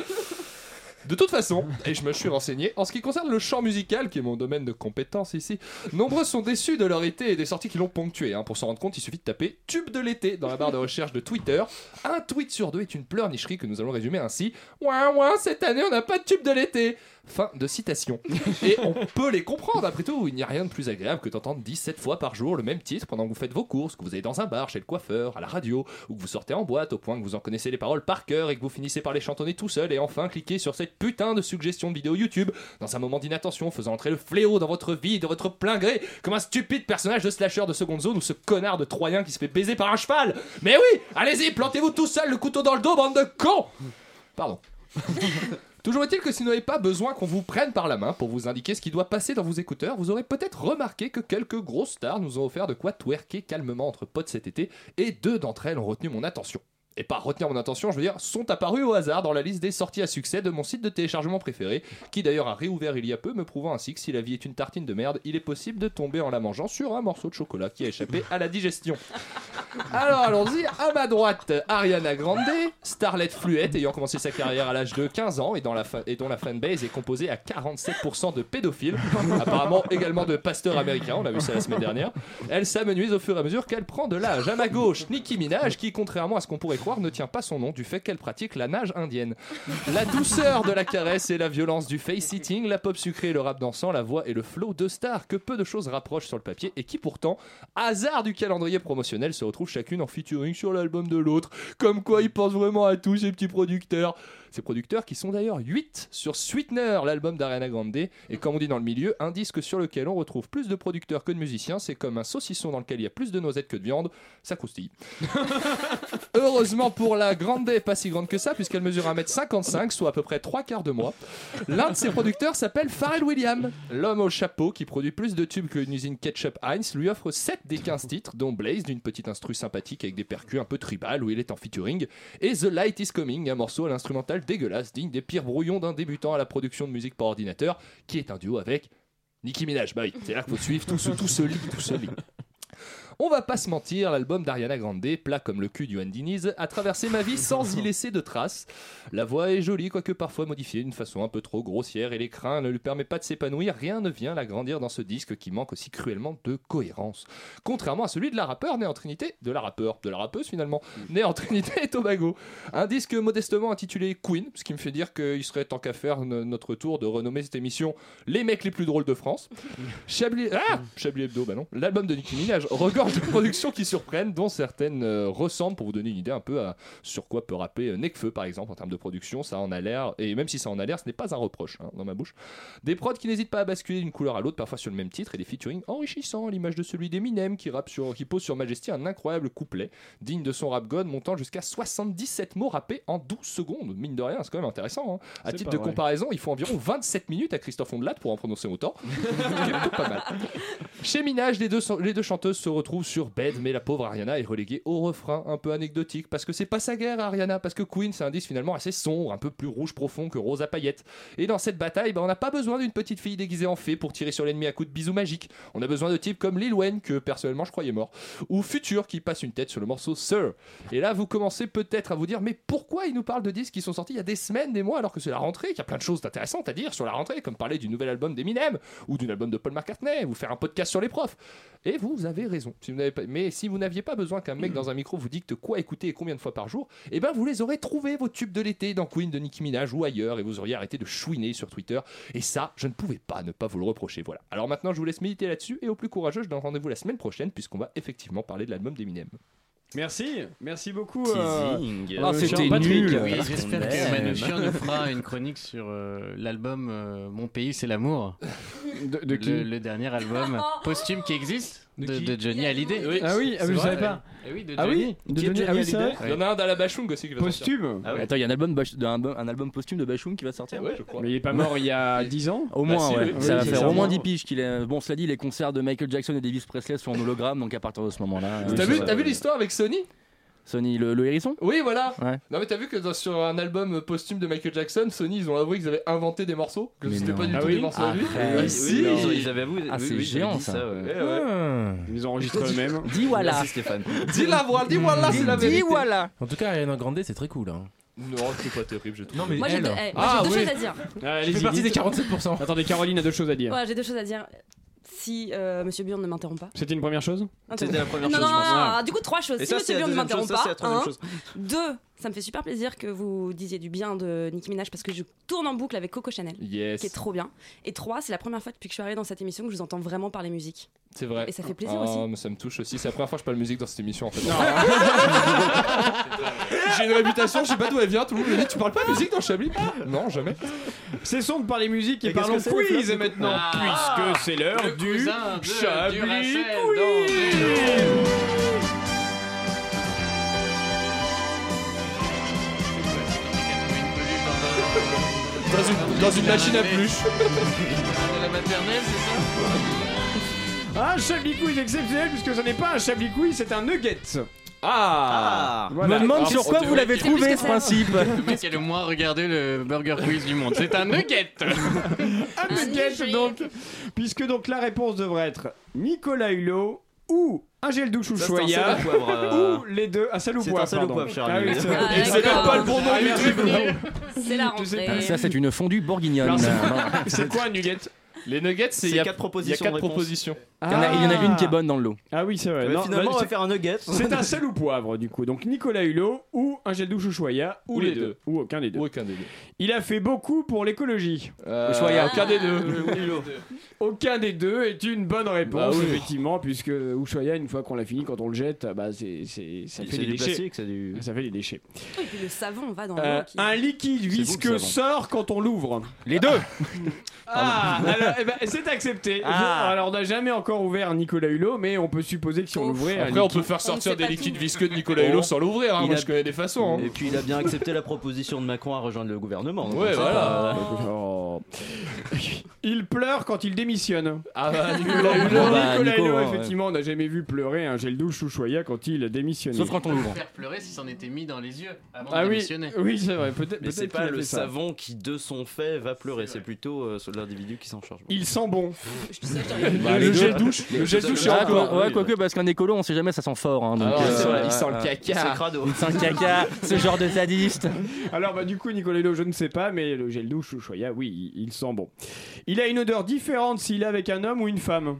Speaker 11: De toute façon, et je me suis renseigné, en ce qui concerne le chant musical, qui est mon domaine de compétence ici, nombreux sont déçus de leur été et des sorties qui l'ont ponctué. hein. Pour s'en rendre compte, il suffit de taper tube de l'été dans la barre de recherche de Twitter. Un tweet sur deux est une pleurnicherie que nous allons résumer ainsi. Ouin ouin, cette année on n'a pas de tube de l'été. Fin de citation. Et on peut les comprendre, après tout, il n'y a rien de plus agréable que d'entendre 17 fois par jour le même titre pendant que vous faites vos courses, que vous allez dans un bar, chez le coiffeur, à la radio, ou que vous sortez en boîte au point que vous en connaissez les paroles par cœur et que vous finissez par les chantonner tout seul et enfin cliquer sur cette putain de suggestion de vidéo YouTube dans un moment d'inattention faisant entrer le fléau dans votre vie de votre plein gré comme un stupide personnage de slasher de seconde zone ou ce connard de troyen qui se fait baiser par un cheval. Mais oui, allez-y, plantez-vous tout seul le couteau dans le dos, bande de cons Pardon. Toujours est-il que si vous n'avez pas besoin qu'on vous prenne par la main pour vous indiquer ce qui doit passer dans vos écouteurs, vous aurez peut-être remarqué que quelques grosses stars nous ont offert de quoi twerker calmement entre potes cet été, et deux d'entre elles ont retenu mon attention. Et par retenir mon attention, je veux dire, sont apparues au hasard dans la liste des sorties à succès de mon site de téléchargement préféré, qui d'ailleurs a réouvert il y a peu, me prouvant ainsi que si la vie est une tartine de merde, il est possible de tomber en la mangeant sur un morceau de chocolat qui a échappé à la digestion. Alors allons-y, à ma droite, Ariana Grande, starlet fluette ayant commencé sa carrière à l'âge de 15 ans et, dans la fa- et dont la fanbase est composée à 47% de pédophiles, apparemment également de pasteurs américains, on a vu ça la semaine dernière. Elle s'amenuise au fur et à mesure qu'elle prend de l'âge. À ma gauche, Nicki Minaj, qui contrairement à ce qu'on pourrait croire ne tient pas son nom du fait qu'elle pratique la nage indienne. La douceur de la caresse et la violence du face-sitting, la pop sucrée le rap dansant, la voix et le flow de stars que peu de choses rapprochent sur le papier et qui pourtant, hasard du calendrier promotionnel, se retrouvent chacune en featuring sur l'album de l'autre. Comme quoi ils pensent vraiment à tous ces petits producteurs. Ces producteurs qui sont d'ailleurs 8 sur Sweetener, l'album d'Ariana Grande. Et comme on dit dans le milieu, un disque sur lequel on retrouve plus de producteurs que de musiciens, c'est comme un saucisson dans lequel il y a plus de noisettes que de viande, ça croustille. Heureusement pour la Grande, pas si grande que ça, puisqu'elle mesure 1m55, soit à peu près 3 quarts de moi. L'un de ses producteurs s'appelle Pharrell Williams. L'homme au chapeau, qui produit plus de tubes qu'une usine ketchup Heinz, lui offre 7 des 15 titres, dont Blaze, d'une petite instru sympathique avec des percus un peu tribal où il est en featuring, et The Light is Coming, un morceau à l'instrumental dégueulasse, digne des pires brouillons d'un débutant à la production de musique par ordinateur, qui est un duo avec Nicki Minaj. Bah oui, c'est là qu'il faut suivre, tout se, tout se lit, tout se lit. On va pas se mentir, l'album d'Ariana Grande, plat comme le cul du Diniz, a traversé ma vie sans y laisser de traces. La voix est jolie, quoique parfois modifiée d'une façon un peu trop grossière, et l'écran ne lui permet pas de s'épanouir. Rien ne vient l'agrandir dans ce disque qui manque aussi cruellement de cohérence. Contrairement à celui de la rappeur née en Trinité, de la rappeur, de la rappeuse finalement, née en Trinité et Tobago. Un disque modestement intitulé Queen, ce qui me fait dire qu'il serait temps qu'à faire no- notre tour de renommer cette émission Les mecs les plus drôles de France. Chablis, ah, Chablis Hebdo, bah non. L'album de Nicki Minaj regorge de productions qui surprennent, dont certaines euh, ressemblent, pour vous donner une idée un peu à sur quoi peut rapper euh, Nekfeu par exemple en termes de production. Ça en a l'air, et même si ça en a l'air, ce n'est pas un reproche hein, dans ma bouche. Des prods qui n'hésitent pas à basculer d'une couleur à l'autre, parfois sur le même titre, et des featuring enrichissants, à l'image de celui d'Eminem qui, rappe sur, qui pose sur Majesty un incroyable couplet, digne de son rap god, montant jusqu'à 77 mots rappés en 12 secondes. Mine de rien, c'est quand même intéressant. hein. À titre de
Speaker 1: vrai.
Speaker 11: comparaison, il faut environ 27 minutes à Christophe Ondelat pour en prononcer autant. Plutôt pas mal. Chez Minaj, les deux, les deux chanteuses se retrouvent sur Bed, mais la pauvre Ariana est reléguée au refrain un peu anecdotique parce que c'est pas sa guerre, Ariana, parce que Queen c'est un disque finalement assez sombre, un peu plus rouge profond que rose à paillettes. Et dans cette bataille, bah, on n'a pas besoin d'une petite fille déguisée en fée pour tirer sur l'ennemi à coups de bisous magiques. On a besoin de types comme Lil Wayne, que personnellement je croyais mort, ou Future qui passe une tête sur le morceau Sir. Et là, vous commencez peut-être à vous dire, mais pourquoi il nous parle de disques qui sont sortis il y a des semaines, des mois, alors que c'est la rentrée, qu'il y a plein de choses intéressantes à dire sur la rentrée, comme parler du nouvel album d'Eminem ou d'un album de Paul McCartney, ou faire un podcast sur les profs. Et vous avez raison. Si vous n'avez pas... Mais si vous n'aviez pas besoin qu'un mec dans un micro vous dicte quoi écouter et combien de fois par jour, eh ben vous les aurez trouvés, vos tubes de l'été, dans Queen de Nicki Minaj ou ailleurs, et vous auriez arrêté de chouiner sur Twitter. Et ça, je ne pouvais pas ne pas vous le reprocher. Voilà. Alors maintenant, je vous laisse méditer là-dessus, et au plus courageux, je donne rendez-vous la semaine prochaine, puisqu'on va effectivement parler de l'album d'Eminem.
Speaker 1: Merci, merci beaucoup. Euh,
Speaker 13: Ah, c'était nul.
Speaker 14: Oui, j'espère que. Manouchian nous fera une chronique sur euh, l'album euh, Mon pays c'est l'amour.
Speaker 1: De, de qui
Speaker 14: le, le dernier album posthume qui existe de,
Speaker 11: qui
Speaker 14: de Johnny Hallyday.
Speaker 11: Oui,
Speaker 1: Ah oui, ah, je savais pas.
Speaker 14: Oui, de
Speaker 1: Ah oui, de Johnny- ah oui, vrai.
Speaker 11: Il y en a un dans la Bachung aussi qui va sortir.
Speaker 1: Posthume.
Speaker 12: Ah ouais.
Speaker 13: Attends, il y a un album, un, album- un album posthume de Bachung qui va sortir
Speaker 11: Ouais, je crois.
Speaker 1: Mais il est pas mort il y a 10 ans
Speaker 13: Au moins,
Speaker 11: si,
Speaker 13: ouais.
Speaker 11: oui,
Speaker 13: ça va
Speaker 1: c'est
Speaker 13: faire au moins 10 piges qu'il est. Bon, cela dit, les concerts de Michael Jackson et d'Elvis Presley sont en hologramme, donc à partir de ce moment-là.
Speaker 11: T'as vu,
Speaker 13: ça-
Speaker 11: t'as vu l'histoire avec Sony?
Speaker 13: Sony, le, le hérisson?
Speaker 11: Oui, voilà.
Speaker 13: Ouais.
Speaker 11: Non, mais t'as vu que dans- sur un album posthume de Michael Jackson, Sony, ils ont avoué qu'ils avaient inventé des morceaux, que
Speaker 13: Mais
Speaker 11: c'était
Speaker 13: non.
Speaker 11: pas du
Speaker 1: Ah
Speaker 11: tout
Speaker 1: oui
Speaker 11: des morceaux à lui. Ah,
Speaker 12: Oui,
Speaker 11: si.
Speaker 12: ils- ils avaient avoué.
Speaker 13: Ah,
Speaker 12: oui,
Speaker 13: c'est
Speaker 12: oui,
Speaker 13: géant,
Speaker 12: dit
Speaker 13: ça.
Speaker 12: ouais.
Speaker 11: Eh ouais.
Speaker 15: Ah.
Speaker 1: Ils ont enregistré eux-mêmes.
Speaker 13: Dis voilà
Speaker 12: Merci Stéphane.
Speaker 11: Dis la voilà, dis voilà, c'est la
Speaker 13: Dis
Speaker 11: vérité.
Speaker 13: voilà
Speaker 20: En tout cas, Ariana Grande, c'est très cool. Hein.
Speaker 11: Non, c'est pas terrible, je trouve.
Speaker 20: Non, mais
Speaker 7: Moi j'ai deux, eh, moi,
Speaker 11: Ah,
Speaker 7: j'ai deux
Speaker 11: oui.
Speaker 7: choses à dire.
Speaker 1: Ah,
Speaker 20: je
Speaker 1: allez-y,
Speaker 20: fais partie des
Speaker 1: dites.
Speaker 20: 47%.
Speaker 1: Attendez, Caroline a deux choses à dire.
Speaker 7: Ouais, j'ai deux choses à dire. Si euh, Monsieur Burn ne m'interrompt pas.
Speaker 1: C'était une première chose
Speaker 12: C'était la première
Speaker 7: non,
Speaker 12: chose,
Speaker 7: non,
Speaker 12: je
Speaker 7: non, non, du coup, trois choses.
Speaker 12: Et
Speaker 7: si
Speaker 12: ça,
Speaker 7: Monsieur
Speaker 12: c'est la
Speaker 7: Burn ne m'interrompt
Speaker 12: chose, ça,
Speaker 7: pas,
Speaker 12: troisième
Speaker 7: un.
Speaker 12: chose.
Speaker 7: Deux, ça me fait super plaisir que vous disiez du bien de Nicki Minaj parce que je tourne en boucle avec Coco Chanel.
Speaker 11: Yes.
Speaker 7: Qui est trop bien. Et trois, c'est la première fois depuis que je suis arrivée dans cette émission que je vous entends vraiment parler musique.
Speaker 11: C'est vrai.
Speaker 7: Et ça fait plaisir
Speaker 11: Ah,
Speaker 7: aussi.
Speaker 11: mais ça me touche aussi. C'est la première fois que je parle musique dans cette émission en fait. J'ai une réputation, je sais pas d'où elle vient. Tout le monde me dit Tu parles pas musique dans Chablis? Non, jamais.
Speaker 1: Cessons de parler musique et
Speaker 12: Et
Speaker 1: parlons
Speaker 12: que
Speaker 1: quiz maintenant,
Speaker 14: Ah,
Speaker 1: puisque c'est l'heure du
Speaker 14: de
Speaker 1: Chablis Quiz.
Speaker 11: Dans une, dans une machine à pluche.
Speaker 14: De la maternelle, c'est ça
Speaker 1: Un Chablis Quiz exceptionnel puisque ce n'est pas un Chablis Quiz, c'est un nugget.
Speaker 11: Ah,
Speaker 13: Je
Speaker 1: Voilà.
Speaker 13: me demande sur quoi vous l'avez trouvé ce principe.
Speaker 14: Le mec qui a le moins regardé le Burger Quiz du monde. C'est un nugget
Speaker 1: Un nugget. donc, puisque donc la réponse devrait être Nicolas Hulot ou un gel douche ou
Speaker 12: c'est un
Speaker 1: choya
Speaker 12: euh.
Speaker 1: ou les deux. Un sel ou
Speaker 12: C'est
Speaker 1: poivre,
Speaker 12: un sel
Speaker 1: pardon.
Speaker 12: poivre, cher
Speaker 1: Ah c'est.
Speaker 7: Ah,
Speaker 11: Et c'est même pas le bon nom
Speaker 1: Ah,
Speaker 11: du truc.
Speaker 7: C'est la rentrée.
Speaker 13: Ça, c'est une fondue bourguignonne.
Speaker 1: C'est-. C'est quoi un nugget?
Speaker 11: Les nuggets, c'est
Speaker 12: C'est
Speaker 11: il y a
Speaker 12: quatre propositions
Speaker 13: Il y, en a, il y en a une qui est bonne dans le lot.
Speaker 1: Ah oui, c'est vrai.
Speaker 12: Ouais,
Speaker 1: Non,
Speaker 12: Finalement,
Speaker 1: bah,
Speaker 12: on va
Speaker 1: c'est-
Speaker 12: faire un nugget.
Speaker 1: C'est un sel ou poivre du coup. Donc Nicolas Hulot ou un gel douche ou choya ou,
Speaker 11: Ou
Speaker 1: les
Speaker 11: les
Speaker 1: deux.
Speaker 11: deux.
Speaker 1: ou aucun des deux.
Speaker 11: Ou aucun des deux.
Speaker 1: Il a fait beaucoup pour l'écologie.
Speaker 11: Euh,
Speaker 13: Choya.
Speaker 11: Aucun des deux.
Speaker 1: Aucun des deux est une bonne réponse
Speaker 11: Bah oui.
Speaker 1: effectivement puisque Ushuaïa une fois qu'on l'a fini quand on le jette bah c'est c'est ça fait des déchets.
Speaker 12: plastique, c'est du.
Speaker 1: Ça fait des déchets.
Speaker 7: Et puis le savon va dans
Speaker 1: Euh,
Speaker 7: l'eau. qui-
Speaker 1: un liquide
Speaker 12: vous, le
Speaker 1: visqueux
Speaker 12: savon.
Speaker 1: sort quand on l'ouvre.
Speaker 13: Les deux
Speaker 1: Ah, alors, eh ben, c'est accepté.
Speaker 13: Ah.
Speaker 1: Alors on n'a jamais encore ouvert Nicolas Hulot, mais on peut supposer que si on l'ouvrait,
Speaker 11: Après, on peut faire sortir des liquides visqueux de Nicolas Hulot sans l'ouvrir. hein. Moi,
Speaker 12: a-
Speaker 11: je connais des façons. hein.
Speaker 12: Et puis il a bien accepté la proposition de Macron à rejoindre le gouvernement.
Speaker 11: Ouais, voilà.
Speaker 12: pas,
Speaker 1: Oh. Il pleure quand il démissionne.
Speaker 11: Ah bah,
Speaker 1: Nicolas Hulot,
Speaker 13: bah,
Speaker 1: Nicolas
Speaker 13: Nico,
Speaker 1: Hulot,
Speaker 13: ouais.
Speaker 1: effectivement, on n'a jamais vu pleurer un gel douche Ushuaïa quand il démissionnait.
Speaker 13: Sauf quand on l'ouvre.
Speaker 14: Faire pleurer si c'en était mis dans les yeux avant
Speaker 1: Ah
Speaker 14: de
Speaker 1: oui,
Speaker 14: démissionner.
Speaker 1: oui c'est vrai. Peut-être.
Speaker 12: Mais c'est pas
Speaker 1: a
Speaker 12: le savon qui, de son fait, va pleurer. C'est plutôt euh, l'individu qui s'en charge.
Speaker 1: Il sent bon.
Speaker 11: Bah, le gel douche. Le gel douche, c'est
Speaker 13: Ah,
Speaker 11: encore.
Speaker 13: quoi- ouais, quoique, parce qu'un écolo, on sait jamais, ça sent fort. hein, donc,
Speaker 11: Alors,
Speaker 13: euh, euh,
Speaker 11: il sent le
Speaker 12: C'est
Speaker 11: caca.
Speaker 12: crado.
Speaker 13: Il sent le caca, ce genre de sadiste.
Speaker 1: Alors bah du coup Nicolas Hulot, je ne sais pas, mais le gel douche Ushuaïa, oui, il, il sent bon. Il a une odeur différente s'il est avec un homme ou une femme.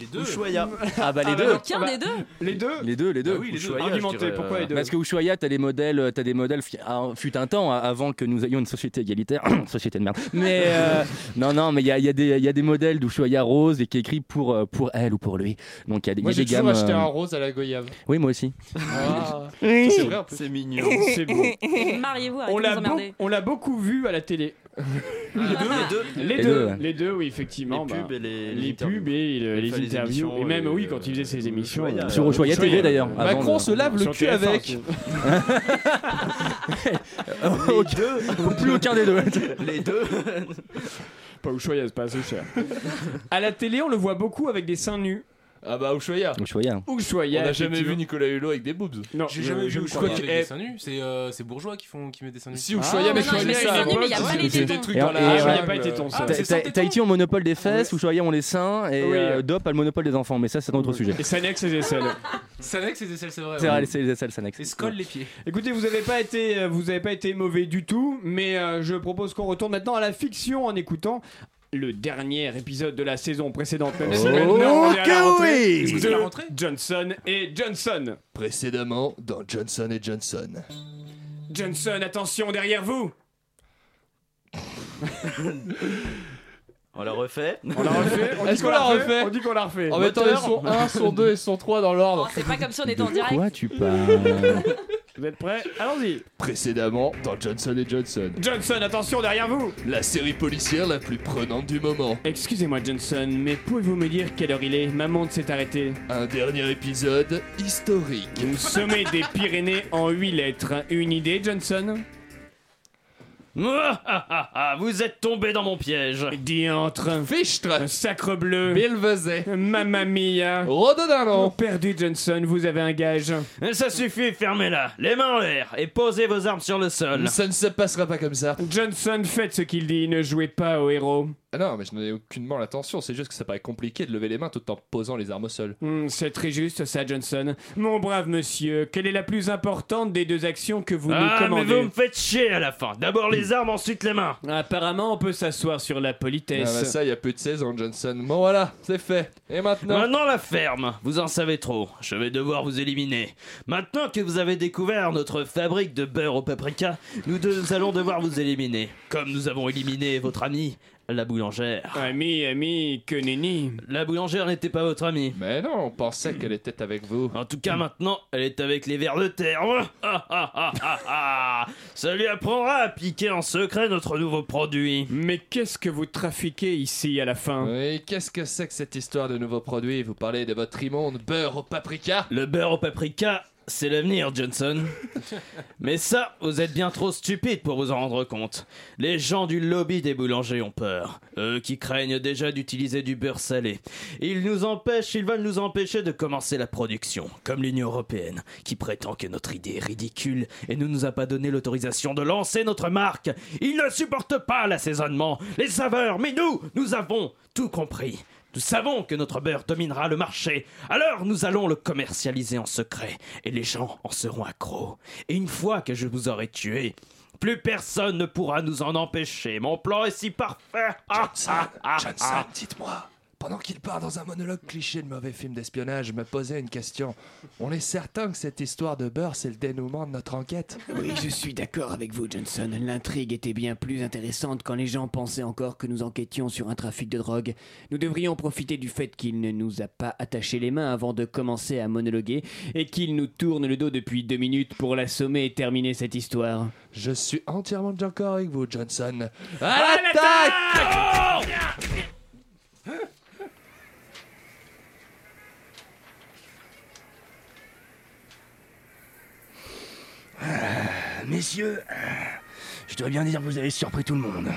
Speaker 20: Les deux.
Speaker 12: Ushuaïa.
Speaker 13: Ah bah les
Speaker 1: Ah,
Speaker 13: deux.
Speaker 1: bah,
Speaker 7: Aucun
Speaker 1: bah,
Speaker 7: des deux
Speaker 1: Les deux
Speaker 13: Les deux, les deux.
Speaker 20: Ah oui, les deux.
Speaker 12: Ushuaïa, dirais,
Speaker 1: pourquoi
Speaker 12: euh,
Speaker 1: les deux
Speaker 13: Parce que Ushuaïa, t'as des modèles, t'as des modèles. ah, fut un temps hein, avant que nous ayons une société égalitaire, société de merde. Mais euh, non, non, mais il y a, il y, a des- il y a des modèles d'Ushuaïa rose et qui est écrit pour euh, pour elle ou pour lui. Donc il y a des, il y
Speaker 11: Moi,
Speaker 13: a
Speaker 11: j'ai
Speaker 13: des
Speaker 11: toujours
Speaker 13: gammes.
Speaker 11: acheté
Speaker 13: euh,
Speaker 11: un rose à la goyave.
Speaker 13: Oui, moi aussi.
Speaker 11: Ah,
Speaker 13: Oui.
Speaker 11: c'est vrai
Speaker 12: mignon.
Speaker 1: C'est beau.
Speaker 7: Mariez-vous,
Speaker 1: On l'a, on l'a beaucoup vu à la télé.
Speaker 12: Les deux, les deux.
Speaker 1: Les,
Speaker 13: Les
Speaker 1: deux, les deux, oui, effectivement.
Speaker 12: Les
Speaker 1: bah,
Speaker 12: pubs et les,
Speaker 1: les pubs et les
Speaker 12: fait les
Speaker 1: interviews. Et même,
Speaker 12: et,
Speaker 1: oui,
Speaker 12: euh,
Speaker 1: quand il faisait ses émissions. Euh,
Speaker 13: Sur Ushuaïa. TV d'ailleurs.
Speaker 11: Macron
Speaker 13: de-
Speaker 11: se lave le cul
Speaker 1: TF1,
Speaker 11: avec.
Speaker 13: Plus aucun des deux.
Speaker 12: Les deux.
Speaker 1: Pas Ushuaïa, c'est pas assez cher. à la télé, on le voit beaucoup avec des seins nus.
Speaker 11: Ah bah, Ushuaïa.
Speaker 13: Ushuaïa.
Speaker 1: Ushuaïa.
Speaker 11: On n'a jamais vu. Nicolas Hulot avec des boobs.
Speaker 1: Non,
Speaker 20: J'ai
Speaker 1: je-
Speaker 20: jamais vu Ushuaïa avec des seins nus. C'est euh, c'est bourgeois qui font qui mettent des seins nus.
Speaker 11: Si Ushuaïa
Speaker 1: Ah,
Speaker 11: met
Speaker 1: mais
Speaker 11: sur
Speaker 1: non,
Speaker 11: les
Speaker 1: il y a
Speaker 11: seins,
Speaker 1: des seins nus, mais il y a
Speaker 11: c'est
Speaker 7: pas les
Speaker 11: des
Speaker 7: tétons.
Speaker 11: trucs dans la
Speaker 13: ouais.
Speaker 1: il n'y a
Speaker 11: jungle.
Speaker 1: pas été ton
Speaker 20: Ah,
Speaker 1: ça.
Speaker 13: Tahiti ont le monopole des fesses. Ushuaïa ont les seins et euh, Dop a le monopole des enfants. Mais ça, c'est un autre sujet.
Speaker 1: Et Sanex et aisselles.
Speaker 20: Sanex et des aisselles, c'est vrai.
Speaker 13: C'est vrai, c'est les aisselles, Sanex.
Speaker 20: Et Skoll les pieds.
Speaker 1: Écoutez, vous n'avez pas été, euh, vous avez pas été mauvais du tout, mais je propose qu'on retourne maintenant à la fiction en écoutant le dernier épisode de la saison précédente. Même si
Speaker 13: Oh,
Speaker 1: maintenant on est à la rentrée Johnson et Johnson.
Speaker 11: Précédemment dans Johnson et Johnson.
Speaker 1: Johnson, attention derrière vous.
Speaker 12: On la refait.
Speaker 1: On la refait On dit
Speaker 11: Est-ce
Speaker 1: qu'on
Speaker 11: qu'on
Speaker 1: la refait
Speaker 11: refait
Speaker 1: On dit qu'on la refait.
Speaker 11: En mettant les sons 1, son 2 et son 3 dans l'ordre.
Speaker 7: Oh, c'est pas comme si on était en direct.
Speaker 12: tu parles?
Speaker 1: Vous êtes prêts? Allons-y.
Speaker 11: Précédemment, dans Johnson Johnson.
Speaker 1: Johnson, attention derrière vous
Speaker 11: La série policière la plus prenante du moment.
Speaker 1: Excusez-moi Johnson, mais pouvez-vous me dire quelle heure il est? Ma montre s'est arrêtée.
Speaker 11: Un dernier épisode historique.
Speaker 1: Sommet des Pyrénées en 8 lettres. Une idée Johnson?
Speaker 12: Vous êtes tombé dans mon piège.
Speaker 1: Diantre.
Speaker 11: Fichtre.
Speaker 1: Sacre bleu.
Speaker 11: Bill Vezet.
Speaker 1: Mamma mia.
Speaker 11: Rhododendron.
Speaker 1: Perdu Johnson, vous avez un gage.
Speaker 12: Ça suffit, fermez-la, les mains en l'air et posez vos armes sur le sol.
Speaker 11: Ça ne se passera pas comme ça.
Speaker 1: Johnson, faites ce qu'il dit, ne jouez pas au héros.
Speaker 11: Ah non, mais je n'en ai aucunement l'intention, c'est juste que ça paraît compliqué de lever les mains tout en posant les armes au sol.
Speaker 1: Hmm, c'est très juste ça, Johnson. Mon brave monsieur, quelle est la plus importante des deux actions que vous
Speaker 12: ah,
Speaker 1: nous
Speaker 12: mais
Speaker 1: commandez
Speaker 12: vous me faites chier à la fin. D'abord les armes, ensuite les mains.
Speaker 1: Apparemment, on peut s'asseoir sur la
Speaker 11: Ah
Speaker 1: politesse.
Speaker 11: bah ça, il y a plus de 16 ans, Johnson. Bon voilà, c'est fait. Et maintenant
Speaker 12: Maintenant la ferme, vous en savez trop, je vais devoir vous éliminer. Maintenant que vous avez découvert notre fabrique de beurre au paprika, nous deux allons devoir vous éliminer. Comme nous avons éliminé votre ami, la boulangère.
Speaker 1: Ami, ami, que nenni.
Speaker 12: La boulangère n'était pas votre amie.
Speaker 11: Mais non, on pensait qu'elle était avec vous.
Speaker 12: En tout cas maintenant, elle est avec les vers de terre. Ah, ah, ah, ah, ah. Ça lui apprendra à piquer en secret notre nouveau produit.
Speaker 1: Mais qu'est-ce que vous trafiquez ici à la fin?
Speaker 11: Oui, qu'est-ce que c'est que cette histoire de nouveaux produits? Vous parlez de votre immonde beurre au paprika?
Speaker 12: Le beurre au paprika, c'est l'avenir, Johnson. Mais ça, vous êtes bien trop stupide pour vous en rendre compte. Les gens du lobby des boulangers ont peur. Eux qui craignent déjà d'utiliser du beurre salé. Ils nous empêchent, ils veulent nous empêcher de commencer la production. Comme l'Union Européenne, qui prétend que notre idée est ridicule et ne nous a pas donné l'autorisation de lancer notre marque. Ils ne supportent pas l'assaisonnement, les saveurs, mais nous, nous avons tout compris. Nous savons que notre beurre dominera le marché, alors nous allons le commercialiser en secret, et les gens en seront accros. Et une fois que je vous aurai tué, plus personne ne pourra nous en empêcher. Mon plan est si parfait. Ah, ah, ah,
Speaker 11: Johnson,
Speaker 12: ah.
Speaker 11: dites-moi. Pendant qu'il part dans un monologue cliché de mauvais film d'espionnage, je me posais une question. On est certain que cette histoire de beurre, c'est le dénouement de notre enquête?
Speaker 1: Oui, je suis d'accord avec vous, Johnson. L'intrigue était bien plus intéressante quand les gens pensaient encore que nous enquêtions sur un trafic de drogue. Nous devrions profiter du fait qu'il ne nous a pas attaché les mains avant de commencer à monologuer et qu'il nous tourne le dos depuis deux minutes pour l'assommer et terminer cette histoire.
Speaker 11: Je suis entièrement d'accord avec vous, Johnson. À
Speaker 1: À
Speaker 11: l'attaque
Speaker 13: Messieurs, je dois bien dire que vous avez surpris tout le monde.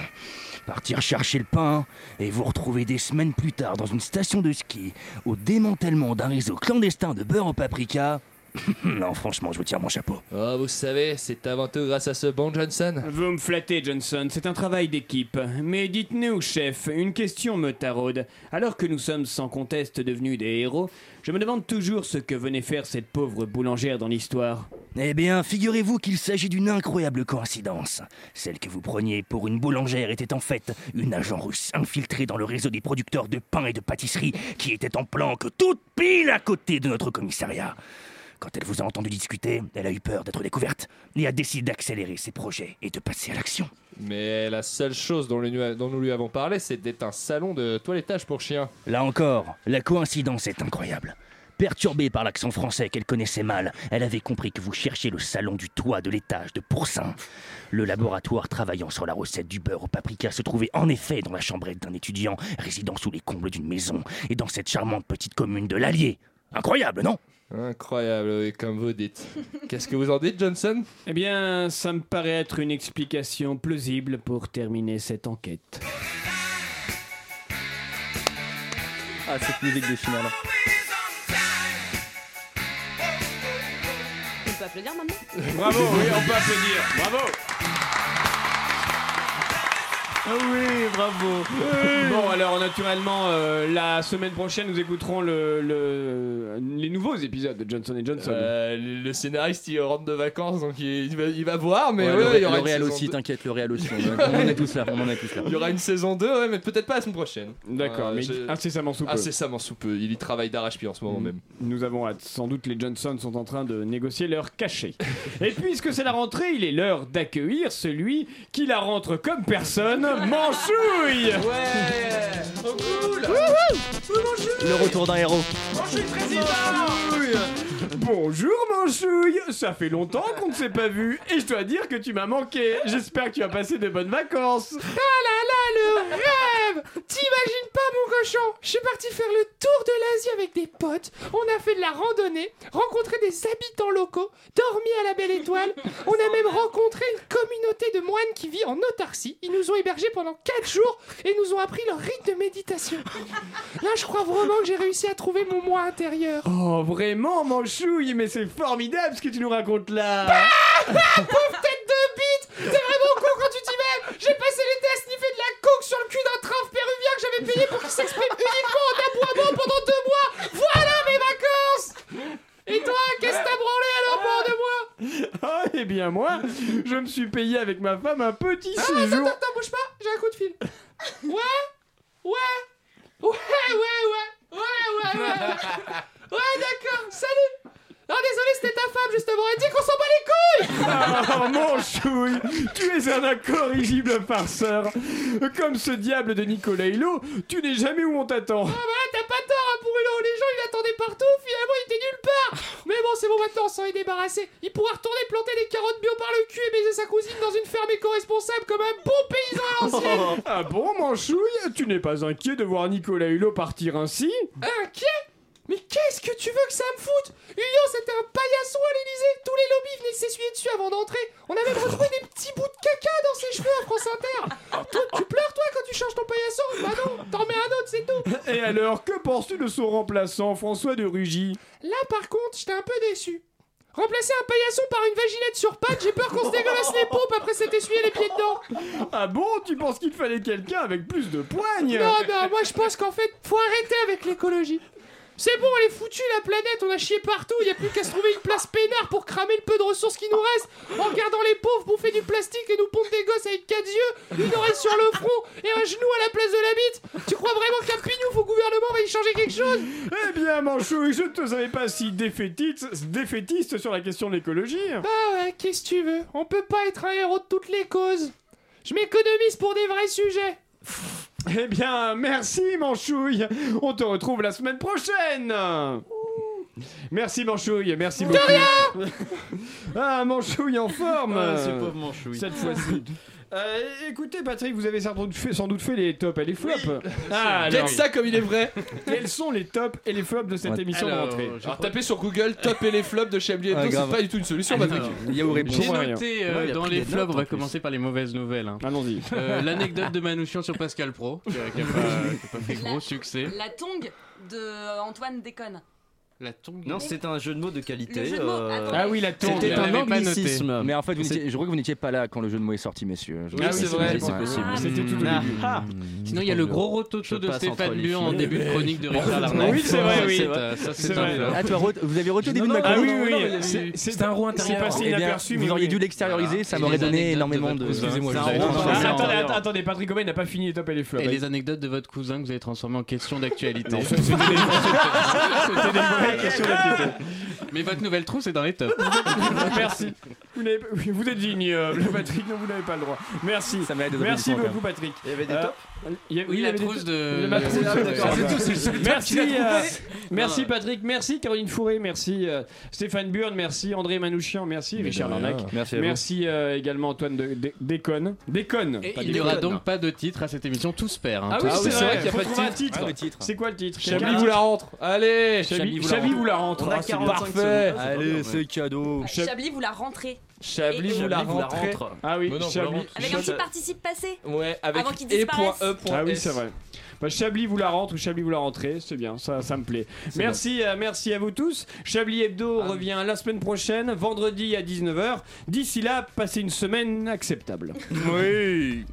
Speaker 13: Partir chercher le pain et vous retrouver des semaines plus tard dans une station de ski au démantèlement d'un réseau clandestin de beurre au paprika. non, franchement, je vous tire mon chapeau.
Speaker 11: Oh, vous savez, c'est avant tout grâce à ce bon Johnson.
Speaker 1: Vous me flattez, Johnson, c'est un travail d'équipe. Mais dites-nous, chef, une question me taraude. Alors que nous sommes sans conteste devenus des héros, je me demande toujours ce que venait faire cette pauvre boulangère dans l'histoire.
Speaker 13: Eh bien, figurez-vous qu'il s'agit d'une incroyable coïncidence. Celle que vous preniez pour une boulangère était en fait une agent russe infiltrée dans le réseau des producteurs de pain et de pâtisserie qui était en planque toute pile à côté de notre commissariat. Quand elle vous a entendu discuter, elle a eu peur d'être découverte et a décidé d'accélérer ses projets et de passer à l'action.
Speaker 11: Mais la seule chose dont, nous lui avons parlé, c'est d'être un salon de toilettage pour chiens.
Speaker 13: Là encore, la coïncidence est incroyable. Perturbée par l'accent français qu'elle connaissait mal, elle avait compris que vous cherchiez le salon du toit de l'étage de Pourcin. Le laboratoire travaillant sur la recette du beurre au paprika se trouvait en effet dans la chambrette d'un étudiant résidant sous les combles d'une maison et dans cette charmante petite commune de l'Allier. Incroyable, non?
Speaker 11: Incroyable, oui, comme vous dites. Qu'est-ce que vous en dites, Johnson?
Speaker 1: Eh bien, ça me paraît être une explication plausible pour terminer cette enquête.
Speaker 23: Ah, cette musique de finale.
Speaker 7: On peut applaudir maintenant?
Speaker 1: Bravo, oui, on peut applaudir. Bravo
Speaker 12: oui, bravo.
Speaker 1: Bon, alors naturellement, euh, la semaine prochaine, nous écouterons le, le- les nouveaux épisodes de Johnson Johnson.
Speaker 11: Euh, le scénariste il rentre de vacances donc il, il va, il va voir mais
Speaker 23: Ouais,
Speaker 11: ouais,
Speaker 23: le,
Speaker 11: ouais, il y aura
Speaker 23: le
Speaker 11: une
Speaker 23: réel
Speaker 11: saison
Speaker 23: aussi,
Speaker 11: 2.
Speaker 23: t'inquiète, le réel aussi. On, on en est tous là, on en est tous là.
Speaker 11: Il y aura une saison 2 ouais, mais peut-être pas la semaine prochaine.
Speaker 1: D'accord,
Speaker 11: Euh,
Speaker 1: mais
Speaker 11: je-
Speaker 1: incessamment sous peu.
Speaker 11: Incessamment sous peu. Il y travaille d'arrache-pied en ce moment même.
Speaker 1: Nous avons hâte. Sans doute les Johnson sont en train de négocier leur cachet. Et puisque c'est la rentrée, il est l'heure d'accueillir celui qui la rentre comme personne. De Manchouille.
Speaker 15: Ouais Oh cool.
Speaker 13: Le retour d'un héros.
Speaker 1: Manchouille Bonjour Manchouille Ça fait longtemps qu'on ne s'est pas vu et je dois dire que tu m'as manqué. J'espère que tu as passé de bonnes vacances.
Speaker 11: Ah là là, le rêve T'imagines pas mon cochon Je suis parti faire le tour de l'Asie avec des potes, on a fait de la randonnée, rencontré des habitants locaux, dormi à la belle étoile, on a même rencontré une communauté de moines qui vit en autarcie. Ils nous ont hébergés pendant 4 jours et nous ont appris leur rite de méditation. Là, je crois vraiment que j'ai réussi à trouver mon moi intérieur.
Speaker 1: Oh vraiment Manchouille Mais c'est formidable ce que tu nous racontes là.
Speaker 11: Pauvre tête de bite T'es vraiment con quand tu t'y mets. J'ai passé l'été à sniffer de la coke sur le cul d'un trave péruvien que j'avais payé pour qu'il s'exprime uniquement en aboiement pendant deux mois. Voilà mes vacances. Et toi, qu'est-ce que t'as branlé alors pendant deux mois?
Speaker 1: Ah eh bien moi, je me suis payé avec ma femme un petit
Speaker 11: Ah,
Speaker 1: séjour.
Speaker 11: attends, attends, bouge pas, j'ai un coup de fil. Ouais Ouais Ouais, ouais, ouais Ouais, ouais, ouais. Ouais, d'accord, salut Non, désolé, c'était ta femme, justement, elle dit qu'on s'en bat les couilles.
Speaker 1: Ah, Manchouille, tu es un incorrigible farceur. Comme ce diable de Nicolas Hulot, tu n'es jamais où on t'attend.
Speaker 11: Ah bah t'as pas tort, hein, pour Hulot, les gens ils l'attendaient partout, finalement il était nulle part. Mais bon, c'est bon, maintenant on s'en est débarrassé. Il pourra retourner planter des carottes bio par le cul et baiser sa cousine dans une ferme éco-responsable comme un bon paysan à l'ancienne.
Speaker 1: Ah bon, Manchouille, tu n'es pas inquiet de voir Nicolas Hulot partir ainsi?
Speaker 11: Inquiet? Mais qu'est-ce que tu veux que ça me foute? Hulot c'était un paillasson à l'Elysée Tous les lobbies venaient s'essuyer dessus avant d'entrer. On a même retrouvé des petits bouts de caca dans ses cheveux à France Inter. Toi, tu pleures toi quand tu changes ton paillasson? Bah non, t'en mets un autre, c'est tout.
Speaker 1: Et alors, que penses-tu de son remplaçant, François de Rugy?
Speaker 11: Là par contre, j'étais un peu déçu. Remplacer un paillasson par une vaginette sur pattes, j'ai peur qu'on se dégueulasse les pompes après s'être essuyé les pieds dedans.
Speaker 1: Ah bon, tu penses qu'il fallait quelqu'un avec plus de poignes
Speaker 11: Non, non, moi je pense qu'en fait, faut arrêter avec l'écologie. C'est bon, elle est foutue la planète, on a chié partout, y a plus qu'à se trouver une place peinard pour cramer le peu de ressources qui nous reste, en regardant les pauvres bouffer du plastique et nous pondre des gosses avec quatre yeux, une oreille sur le front et un genou à la place de la bite. Tu crois vraiment qu'un pignouf au gouvernement va y changer quelque chose?
Speaker 1: Eh bien, Manchouille, je ne te savais pas si défaitiste, défaitiste sur la question de l'écologie.
Speaker 11: Bah ouais, qu'est-ce que tu veux? On peut pas être un héros de toutes les causes. Je m'économise pour des vrais sujets.
Speaker 1: Eh bien, merci Manchouille. On te retrouve la semaine prochaine. Merci Manchouille, merci beaucoup.
Speaker 11: rien
Speaker 1: Ah, Manchouille en forme.
Speaker 12: Ah, pauvre Manchouille.
Speaker 1: Cette fois-ci. Euh, écoutez Patrick, vous avez sans doute fait, sans doute fait les tops et les flops. ah,
Speaker 15: Quel
Speaker 1: alors,
Speaker 15: ça comme il est vrai
Speaker 1: quels sont les tops et les flops de cette émission
Speaker 14: Alors,
Speaker 1: de rentrée
Speaker 15: Alors tapez sur Google top et les flops de Chablis Hebdo,
Speaker 13: Ah,
Speaker 15: c'est
Speaker 13: grave.
Speaker 15: pas du tout une solution
Speaker 14: Alors,
Speaker 15: Patrick.
Speaker 14: J'ai noté euh,
Speaker 12: Ouais,
Speaker 14: dans les flops,
Speaker 12: notes,
Speaker 14: on va commencer par les mauvaises nouvelles. hein.
Speaker 1: Allons-y.
Speaker 14: Euh, L'anecdote de Manouchian sur Pascal Pro, qui a, qui a pas, qui a pas fait gros succès.
Speaker 7: La tongue de Antoine Déconne.
Speaker 14: La tongue.
Speaker 12: Non, c'est un jeu de mots de qualité.
Speaker 7: Le jeu de mots,
Speaker 12: euh.
Speaker 1: Ah oui, la tongue.
Speaker 12: C'était un anglicisme.
Speaker 13: Mais en fait, vous je crois que vous n'étiez pas là quand le jeu de mots est sorti, messieurs. Je-
Speaker 15: Oui, c'est vrai,
Speaker 12: c'est possible.
Speaker 7: Ah,
Speaker 1: C'était tout au
Speaker 14: Ah,
Speaker 1: début.
Speaker 14: ah. Sinon, il y a le gros rototo de Stéphane Buan en début de chronique de Richard Larnac.
Speaker 1: Oui, c'est vrai,
Speaker 14: Ça,
Speaker 1: oui.
Speaker 14: c'est, euh, Ça, c'est
Speaker 1: vrai.
Speaker 13: Ah, vous avez reçu au début de ma
Speaker 1: Ah
Speaker 13: chronique
Speaker 1: oui, oui, oui. C'est-
Speaker 15: un roux
Speaker 1: C'est
Speaker 15: intérieur.
Speaker 1: passé
Speaker 13: Eh
Speaker 1: inaperçu,
Speaker 13: vous auriez dû l'extérioriser, ça m'aurait donné énormément
Speaker 14: de.
Speaker 15: Excusez-moi,
Speaker 1: Attendez, Patrick Cobain n'a pas fini les tops et les flops.
Speaker 14: Et les anecdotes de votre cousin que vous avez transformé en question d'actualité.
Speaker 1: C'était des, d'actualité.
Speaker 14: Mais votre nouvelle trou, c'est dans les tops.
Speaker 1: Merci. Vous, n'avez- vous êtes ignoble, Patrick, non, vous n'avez pas le droit. Merci.
Speaker 13: Ça m'aide de
Speaker 1: Merci beaucoup, Patrick.
Speaker 12: Il y avait des
Speaker 1: Euh,
Speaker 12: tops?
Speaker 1: Il y a-
Speaker 14: Oui,
Speaker 1: y
Speaker 14: la trousse de. Ah,
Speaker 1: Merci, euh, merci
Speaker 14: Non,
Speaker 1: Patrick, merci Caroline Fourré, merci euh, Stéphane Burn, merci André Manouchian, merci
Speaker 24: Mais
Speaker 1: Richard. Larnac,
Speaker 13: Merci
Speaker 1: merci euh, également Antoine de, de- Déconne. Déconne.
Speaker 14: Et il n'y aura donc pas de titre à cette émission, tout se perd. hein.
Speaker 1: Ah oui, c'est vrai,
Speaker 15: qu'il y a
Speaker 1: faut
Speaker 15: pas de
Speaker 1: trouver un
Speaker 15: titre.
Speaker 13: Ah.
Speaker 1: C'est quoi le titre?
Speaker 15: Chablis vous la rentre. Allez,
Speaker 1: Chablis,
Speaker 15: vous la rentre.
Speaker 1: vous la rentre.
Speaker 12: On a
Speaker 1: Ah, c'est
Speaker 12: 45
Speaker 15: Parfait.
Speaker 13: Allez, c'est cadeau.
Speaker 1: Chab-
Speaker 7: Chablis vous la rentrez.
Speaker 15: Chablis vous la
Speaker 12: rentre.
Speaker 1: Ah oui, Chablis.
Speaker 7: Avec un petit participe passé.
Speaker 15: Ouais, avec
Speaker 7: Avant qu'il
Speaker 15: et
Speaker 7: disparaisse.
Speaker 15: point E
Speaker 1: Ah oui, c'est vrai. Bah, Chablis vous la rentre ou Chablis vous la rentrez, c'est bien, ça, ça me plaît. Merci, euh, merci à vous tous. Chablis Hebdo
Speaker 15: Ah.
Speaker 1: revient la semaine prochaine, vendredi à 19h. D'ici là, passez une semaine acceptable.
Speaker 13: Oui.